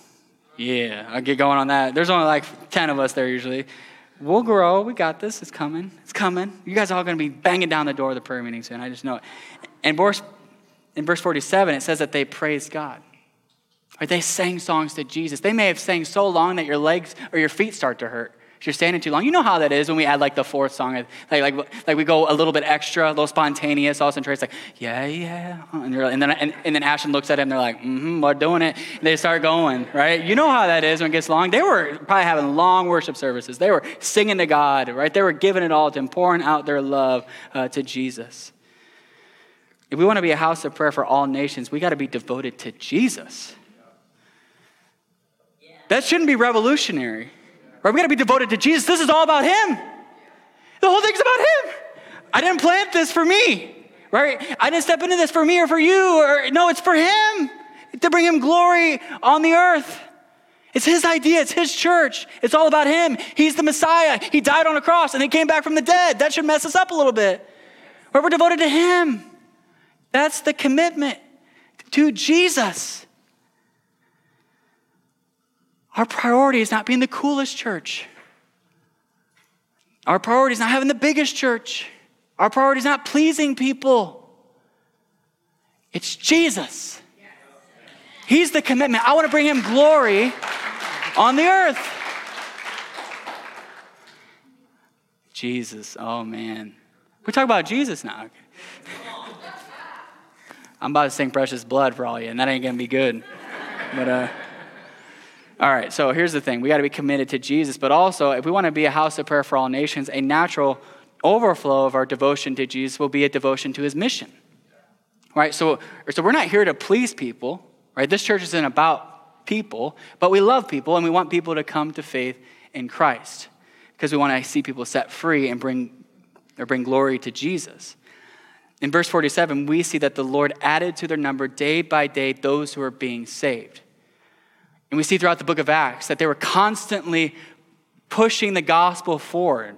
Yeah, I'll get going on that. There's only like 10 of us there usually. We'll grow. We got this. It's coming. It's coming. You guys are all going to be banging down the door of the prayer meeting soon. I just know it. And verse, in verse 47, it says that they praised God. Or they sang songs to Jesus. They may have sang so long that your legs or your feet start to hurt you're standing too long. You know how that is when we add like the fourth song, like, like, like we go a little bit extra, a little spontaneous. All of a sudden, Trey's like, yeah, yeah. And, and, then, and, and then Ashton looks at him, they're like, mm-hmm, we're doing it. And they start going, right? You know how that is when it gets long. They were probably having long worship services. They were singing to God, right? They were giving it all to Him, pouring out their love uh, to Jesus. If we want to be a house of prayer for all nations, we got to be devoted to Jesus. That shouldn't be revolutionary. Right? We got to be devoted to Jesus. This is all about Him. The whole thing's about Him. I didn't plant this for me, right? I didn't step into this for me or for you. Or no, it's for Him to bring Him glory on the earth. It's His idea. It's His church. It's all about Him. He's the Messiah. He died on a cross and He came back from the dead. That should mess us up a little bit. We're devoted to Him. That's the commitment to Jesus. Our priority is not being the coolest church. Our priority is not having the biggest church. Our priority is not pleasing people. It's Jesus. He's the commitment. I want to bring him glory on the earth. Jesus. Oh, man. We're talking about Jesus now. I'm about to sing Precious Blood for all you, and that ain't going to be good. But, uh, all right, so here's the thing we got to be committed to Jesus, but also, if we want to be a house of prayer for all nations, a natural overflow of our devotion to Jesus will be a devotion to his mission. Right? So, so we're not here to please people, right? This church isn't about people, but we love people and we want people to come to faith in Christ because we want to see people set free and bring or bring glory to Jesus. In verse 47, we see that the Lord added to their number day by day those who are being saved. And we see throughout the book of Acts that they were constantly pushing the gospel forward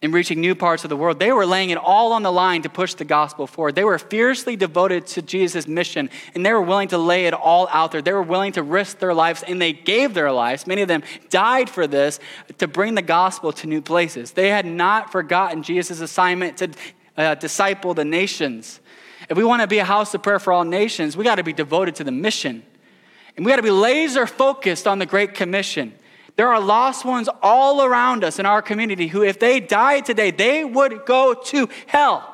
and reaching new parts of the world. They were laying it all on the line to push the gospel forward. They were fiercely devoted to Jesus' mission, and they were willing to lay it all out there. They were willing to risk their lives, and they gave their lives. Many of them died for this to bring the gospel to new places. They had not forgotten Jesus' assignment to uh, disciple the nations. If we want to be a house of prayer for all nations, we got to be devoted to the mission. And we got to be laser focused on the Great Commission. There are lost ones all around us in our community who, if they died today, they would go to hell.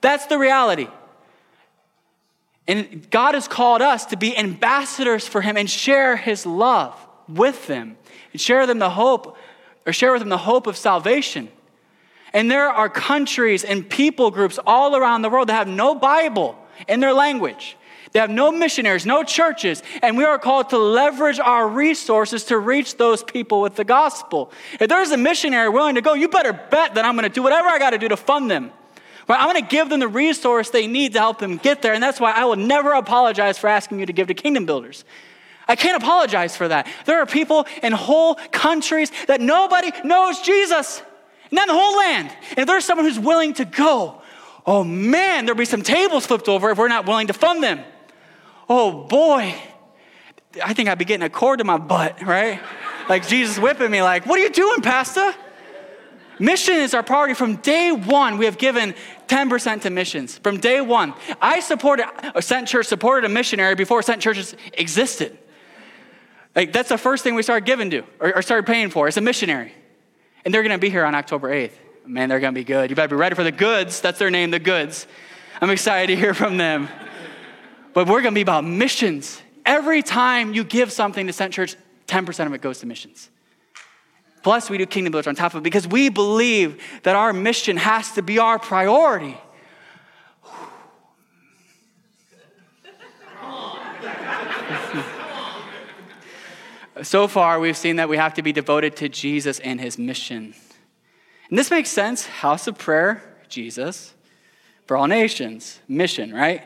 That's the reality. And God has called us to be ambassadors for Him and share His love with them and share them the hope, or share with them the hope of salvation. And there are countries and people groups all around the world that have no Bible in their language. They have no missionaries, no churches, and we are called to leverage our resources to reach those people with the gospel. If there's a missionary willing to go, you better bet that I'm going to do whatever I got to do to fund them. Right? I'm going to give them the resource they need to help them get there, and that's why I will never apologize for asking you to give to kingdom builders. I can't apologize for that. There are people in whole countries that nobody knows Jesus, not in the whole land. And if there's someone who's willing to go, oh man, there'll be some tables flipped over if we're not willing to fund them oh boy, I think I'd be getting a cord to my butt, right? like Jesus whipping me, like, what are you doing, Pastor? Mission is our priority from day one. We have given 10% to missions from day one. I supported, uh, a Sent Church supported a missionary before Sent Churches existed. Like, that's the first thing we started giving to or, or started paying for. It's a missionary. And they're going to be here on October 8th. Man, they're going to be good. You better be ready for the goods. That's their name, the goods. I'm excited to hear from them. But we're going to be about missions. Every time you give something to Sent Church, 10% of it goes to missions. Plus, we do kingdom builders on top of it because we believe that our mission has to be our priority. so far, we've seen that we have to be devoted to Jesus and his mission. And this makes sense. House of prayer, Jesus, for all nations, mission, right?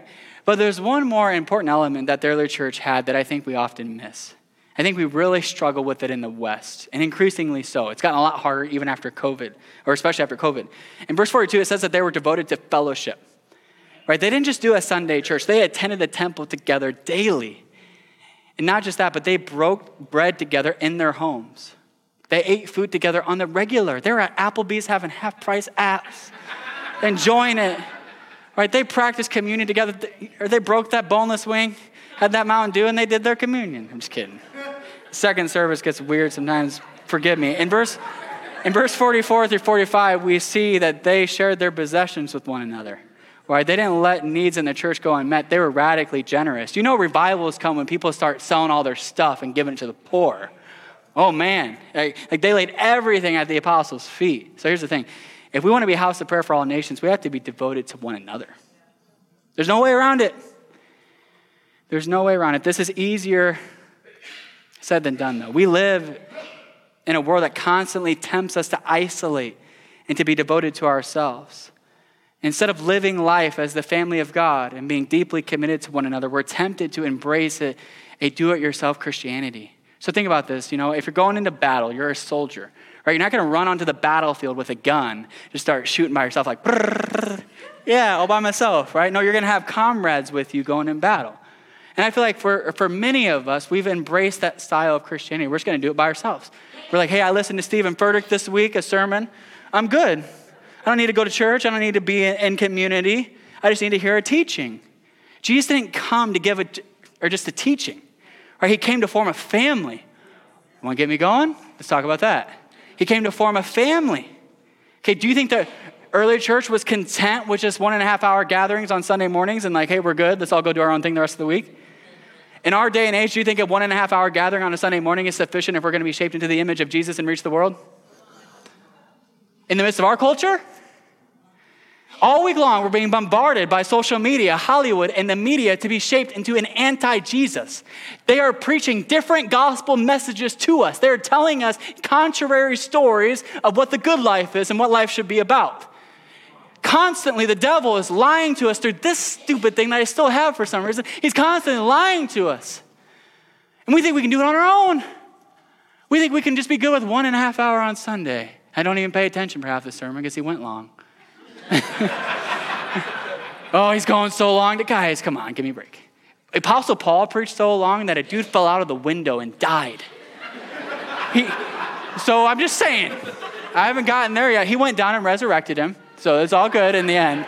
But there's one more important element that the early church had that I think we often miss. I think we really struggle with it in the West, and increasingly so. It's gotten a lot harder even after COVID, or especially after COVID. In verse 42, it says that they were devoted to fellowship. Right? They didn't just do a Sunday church, they attended the temple together daily. And not just that, but they broke bread together in their homes. They ate food together on the regular. They were at Applebee's having half price apps, enjoying it. Right? They practiced communion together. Or they broke that boneless wing, had that Mountain Dew, and they did their communion. I'm just kidding. Second service gets weird sometimes. Forgive me. In verse, in verse 44 through 45, we see that they shared their possessions with one another. Right? They didn't let needs in the church go unmet. They were radically generous. You know, revivals come when people start selling all their stuff and giving it to the poor. Oh man, like, like they laid everything at the apostles' feet. So here's the thing if we want to be a house of prayer for all nations, we have to be devoted to one another. There's no way around it. There's no way around it. This is easier said than done, though. We live in a world that constantly tempts us to isolate and to be devoted to ourselves. Instead of living life as the family of God and being deeply committed to one another, we're tempted to embrace a, a do it yourself Christianity. So think about this, you know, if you're going into battle, you're a soldier, right? You're not going to run onto the battlefield with a gun, just start shooting by yourself like, yeah, all by myself, right? No, you're going to have comrades with you going in battle. And I feel like for, for many of us, we've embraced that style of Christianity. We're just going to do it by ourselves. We're like, hey, I listened to Steven Furtick this week, a sermon. I'm good. I don't need to go to church. I don't need to be in community. I just need to hear a teaching. Jesus didn't come to give a, or just a teaching. Right? He came to form a family. Want to get me going? Let's talk about that. He came to form a family. Okay, do you think the early church was content with just one and a half hour gatherings on Sunday mornings and like, hey, we're good, let's all go do our own thing the rest of the week? In our day and age, do you think a one and a half hour gathering on a Sunday morning is sufficient if we're going to be shaped into the image of Jesus and reach the world? In the midst of our culture? All week long, we're being bombarded by social media, Hollywood, and the media to be shaped into an anti Jesus. They are preaching different gospel messages to us. They're telling us contrary stories of what the good life is and what life should be about. Constantly, the devil is lying to us through this stupid thing that I still have for some reason. He's constantly lying to us. And we think we can do it on our own. We think we can just be good with one and a half hour on Sunday. I don't even pay attention for half the sermon because he went long. Oh, he's going so long. The guys, come on, give me a break. Apostle Paul preached so long that a dude fell out of the window and died. He, so I'm just saying, I haven't gotten there yet. He went down and resurrected him, so it's all good in the end.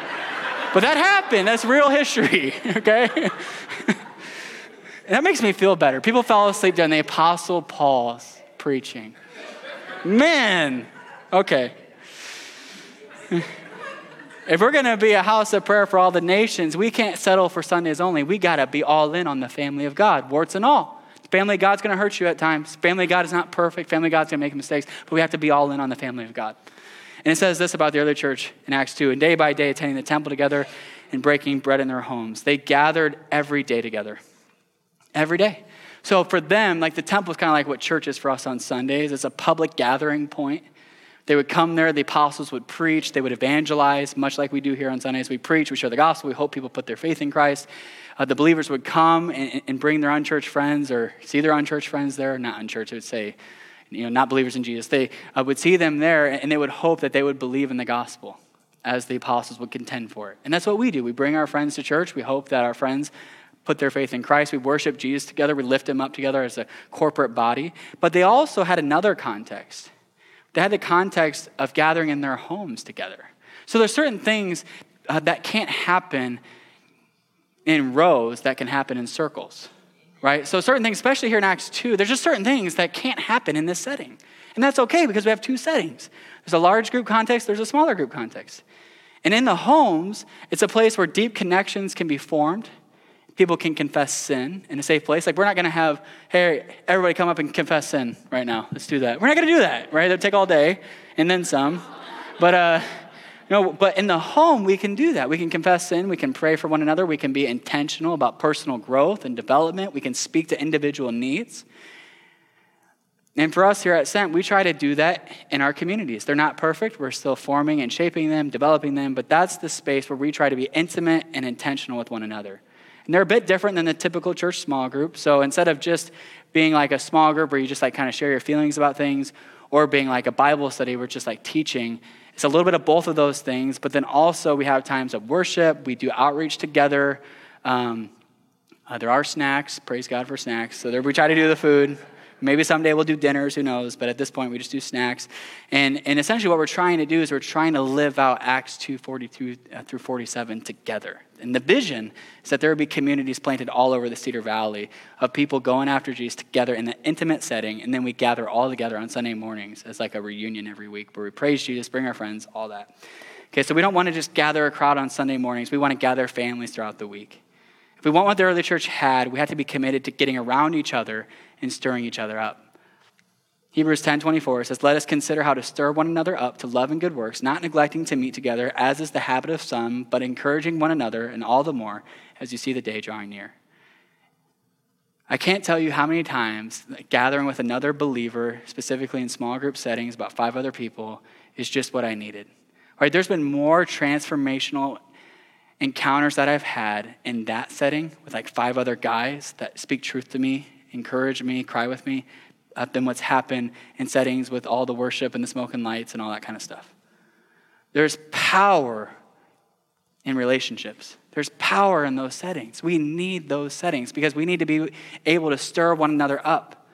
But that happened. That's real history, okay? that makes me feel better. People fell asleep during the Apostle Paul's preaching. Man, okay. If we're going to be a house of prayer for all the nations, we can't settle for Sundays only. We got to be all in on the family of God, warts and all. Family of God's going to hurt you at times. Family of God is not perfect. Family God's going to make mistakes, but we have to be all in on the family of God. And it says this about the early church in Acts 2 and day by day attending the temple together and breaking bread in their homes. They gathered every day together. Every day. So for them, like the temple is kind of like what church is for us on Sundays. It's a public gathering point. They would come there, the apostles would preach, they would evangelize, much like we do here on Sundays. We preach, we share the gospel, we hope people put their faith in Christ. Uh, the believers would come and, and, bring their unchurched friends or see their unchurched friends there, not unchurched, it would say, you know, not believers in Jesus. They uh, would see them there and they would hope that they would believe in the gospel as the apostles would contend for it. And that's what we do. We bring our friends to church. We hope that our friends put their faith in Christ. We worship Jesus together. We lift him up together as a corporate body. But they also had another context. They had the context of gathering in their homes together. So there's certain things uh, that can't happen in rows that can happen in circles, right? So certain things, especially here in Acts 2, there's just certain things that can't happen in this setting. And that's okay because we have two settings. There's a large group context, there's a smaller group context. And in the homes, it's a place where deep connections can be formed people can confess sin in a safe place. Like, we're not going to have, hey, everybody come up and confess sin right now. Let's do that. We're not going to do that, right? It'll take all day and then some. But, uh, no, but in the home, we can do that. We can confess sin. We can pray for one another. We can be intentional about personal growth and development. We can speak to individual needs. And for us here at Sent, we try to do that in our communities. They're not perfect. We're still forming and shaping them, developing them, but that's the space where we try to be intimate and intentional with one another. And they're a bit different than the typical church small group. So instead of just being like a small group where you just like kind of share your feelings about things, or being like a Bible study where it's just like teaching, it's a little bit of both of those things. But then also we have times of worship. We do outreach together. Um, Uh, there are snacks. Praise God for snacks. So there, we try to do the food. Maybe someday we'll do dinners, who knows? But at this point, we just do snacks. And, and essentially, what we're trying to do is we're trying to live out Acts 2 42 uh, through 47 together. And the vision is that there would be communities planted all over the Cedar Valley of people going after Jesus together in an intimate setting. And then we gather all together on Sunday mornings as like a reunion every week where we praise Jesus, bring our friends, all that. Okay, so we don't want to just gather a crowd on Sunday mornings, we want to gather families throughout the week. If we want what the early church had, we have to be committed to getting around each other and stirring each other up. Hebrews 10:24 says, "Let us consider how to stir one another up to love and good works, not neglecting to meet together as is the habit of some, but encouraging one another and all the more as you see the day drawing near." I can't tell you how many times gathering with another believer, specifically in small group settings, about five other people, is just what I needed. Right? There's been more transformational encounters that I've had in that setting with like five other guys that speak truth to me, encourage me, cry with me, uh, than what's happened in settings with all the worship and the smoke and lights and all that kind of stuff. There's power in relationships. There's power in those settings. We need those settings because we need to be able to stir one another up.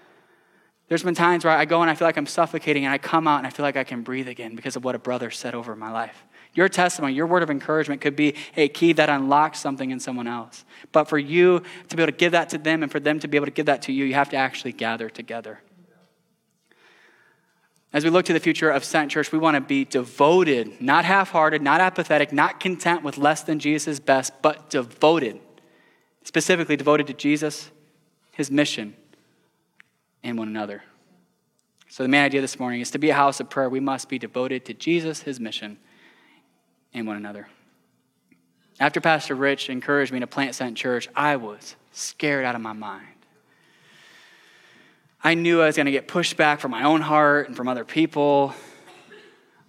There's been times where I go and I feel like I'm suffocating and I come out and I feel like I can breathe again because of what a brother said over my life. Your testimony, your word of encouragement could be a key that unlocks something in someone else. But for you to be able to give that to them and for them to be able to give that to you, you have to actually gather together. As we look to the future of Sent Church, we want to be devoted, not half hearted, not apathetic, not content with less than Jesus' best, but devoted. Specifically, devoted to Jesus, his mission, and one another. So, the main idea this morning is to be a house of prayer, we must be devoted to Jesus, his mission, and one another. After Pastor Rich encouraged me to plant Sent Church, I was scared out of my mind. I knew I was going to get pushed back from my own heart and from other people.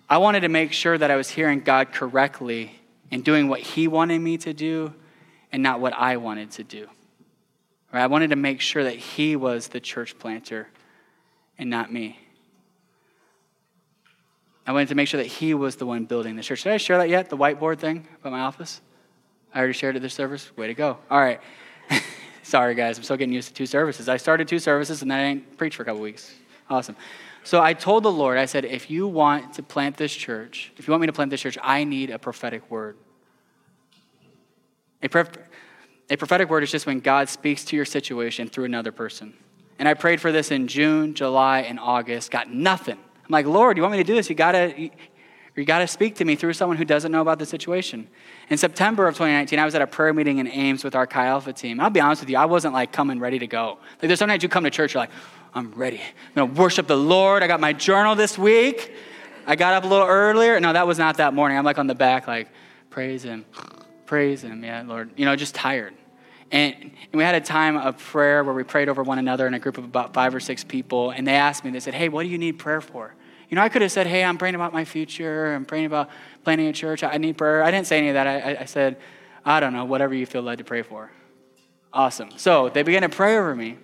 I wanted to make sure that I was hearing God correctly and doing what He wanted me to do and not what I wanted to do. Right? I wanted to make sure that He was the church planter and not me. I wanted to make sure that he was the one building the church. Did I share that yet? The whiteboard thing about my office? I already shared it this service? Way to go. All right. Sorry, guys. I'm still getting used to two services. I started two services and then I didn't preach for a couple weeks. Awesome. So I told the Lord, I said, if you want to plant this church, if you want me to plant this church, I need a prophetic word. A, a prophetic word is just when God speaks to your situation through another person. And I prayed for this in June, July, and August, got nothing. I'm like, Lord, you want me to do this? You gotta, you gotta speak to me through someone who doesn't know about the situation. In September of 2019, I was at a prayer meeting in Ames with our Chi Alpha team. I'll be honest with you, I wasn't like coming ready to go. Like there's sometimes you come to church, you're like, I'm ready. I'm gonna worship the Lord. I got my journal this week. I got up a little earlier. No, that was not that morning. I'm like on the back, like, praise him, praise him. Yeah, Lord. You know, just tired. And, and, we had a time of prayer where we prayed over one another in a group of about five or six people. And they asked me, they said, Hey, what do you need prayer for? You know, I could have said, Hey, I'm praying about my future. I'm praying about planning a church. I need prayer. I didn't say any of that. I, I said, I don't know, whatever you feel led to pray for. Awesome. So they began to pray over me.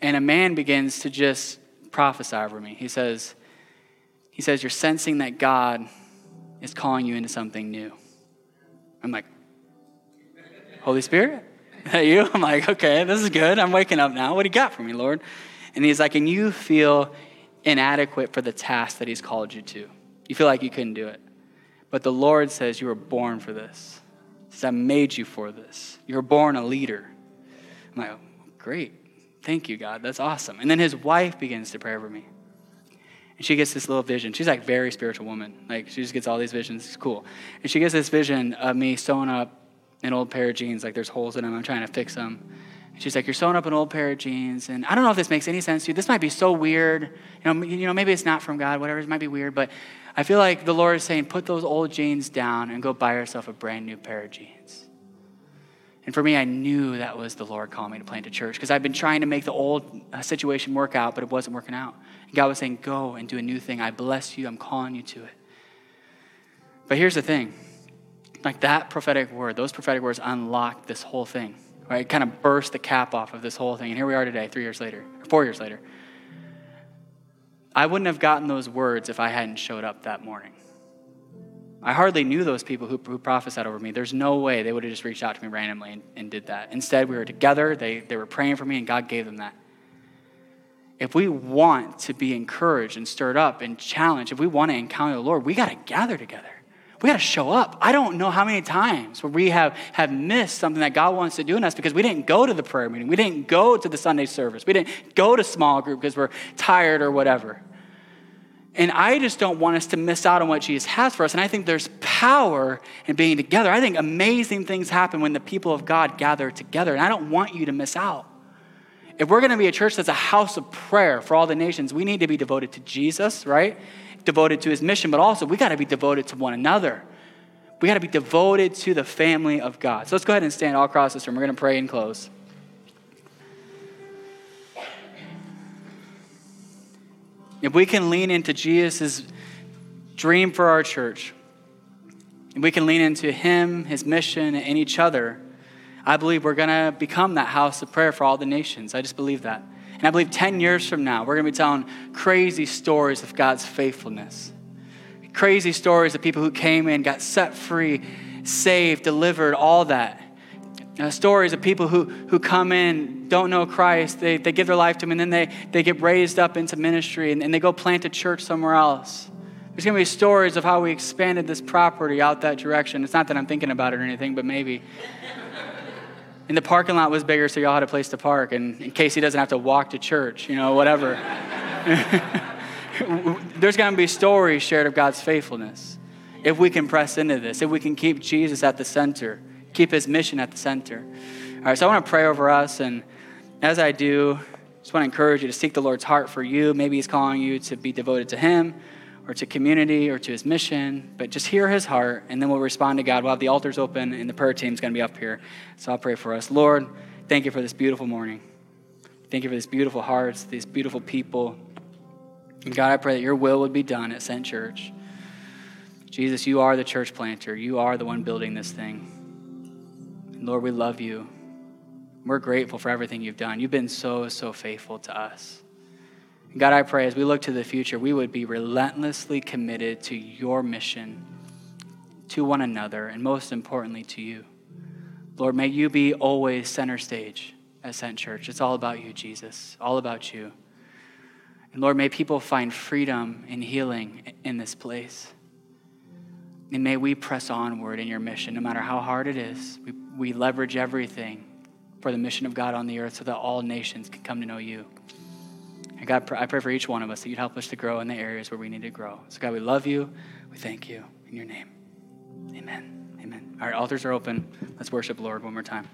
And a man begins to just prophesy over me. He says, he says, You're sensing that God is calling you into something new. I'm like, Holy Spirit? Is that you? I'm like, okay, this is good. I'm waking up now. What do you got for me, Lord? And he's like, and you feel inadequate for the task that he's called you to. You feel like you couldn't do it. But the Lord says you were born for this. He says, I made you for this. You were born a leader. I'm like, great. Thank you, God. That's awesome. And then his wife begins to pray over me. And she gets this little vision. She's like very spiritual woman. Like she just gets all these visions. It's cool. And she gets this vision of me sewing up an old pair of jeans, like there's holes in them. I'm trying to fix them. She's like, You're sewing up an old pair of jeans. And I don't know if this makes any sense to you. This might be so weird. You know, you know, maybe it's not from God, whatever. It might be weird. But I feel like the Lord is saying, Put those old jeans down and go buy yourself a brand new pair of jeans. And for me, I knew that was the Lord calling me to plant a church because I've been trying to make the old uh, situation work out, but it wasn't working out. And God was saying, Go and do a new thing. I bless you. I'm calling you to it. But here's the thing like that prophetic word, those prophetic words unlocked this whole thing, right? Kind of burst the cap off of this whole thing. And here we are today, three years later, four years later. I wouldn't have gotten those words if I hadn't showed up that morning. I hardly knew those people who, who prophesied over me. There's no way they would have just reached out to me randomly and, and did that. Instead, we were together, they, they were praying for me, and God gave them that. If we want to be encouraged and stirred up and challenged, if we want to encounter the Lord, we got to gather together. We got to show up. I don't know how many times where we have, have missed something that God wants to do in us because we didn't go to the prayer meeting. We didn't go to the Sunday service. We didn't go to small group because we're tired or whatever. And I just don't want us to miss out on what Jesus has for us. And I think there's power in being together. I think amazing things happen when the people of God gather together. And I don't want you to miss out. If we're going to be a church that's a house of prayer for all the nations, we need to be devoted to Jesus, right? Devoted to his mission, but also we got to be devoted to one another. We got to be devoted to the family of God. So let's go ahead and stand all across this room. We're going to pray and close. If we can lean into Jesus' dream for our church, if we can lean into Him, His mission, and each other, I believe we're going to become that house of prayer for all the nations. I just believe that. And I believe 10 years from now, we're going to be telling crazy stories of God's faithfulness. Crazy stories of people who came in, got set free, saved, delivered, all that. Uh, stories of people who, who come in, don't know Christ, they, they give their life to Him, and then they, they get raised up into ministry and, and they go plant a church somewhere else. There's going to be stories of how we expanded this property out that direction. It's not that I'm thinking about it or anything, but maybe. And the parking lot was bigger, so y'all had a place to park, and in case he doesn't have to walk to church, you know, whatever. There's going to be stories shared of God's faithfulness if we can press into this, if we can keep Jesus at the center keep his mission at the center. All right, so I want to pray over us. And as I do, just want to encourage you to seek the Lord's heart for you. Maybe he's calling you to be devoted to him or to community or to his mission, but just hear his heart, and then we'll respond to God. We'll have the altars open, and the prayer team's going to be up here. So I'll pray for us. Lord, thank you for this beautiful morning. Thank you for these beautiful hearts, these beautiful people. And God, I pray that your will would be done at Sent Church. Jesus, you are the church planter. You are the one building this thing. And Lord, we love you. We're grateful for everything you've done. You've been so, so faithful to us. God, I pray as we look to the future, we would be relentlessly committed to your mission, to one another, and most importantly, to you. Lord, may you be always center stage at Sent Church. It's all about you, Jesus, all about you. And Lord, may people find freedom and healing in this place. And may we press onward in your mission, no matter how hard it is. We, we leverage everything for the mission of God on the earth so that all nations can come to know you. And God, I pray for each one of us that you'd help us to grow in the areas where we need to grow. So, God, we love you. We thank you. In your name, amen. Amen. All right, altars are open. Let's worship Lord one more time.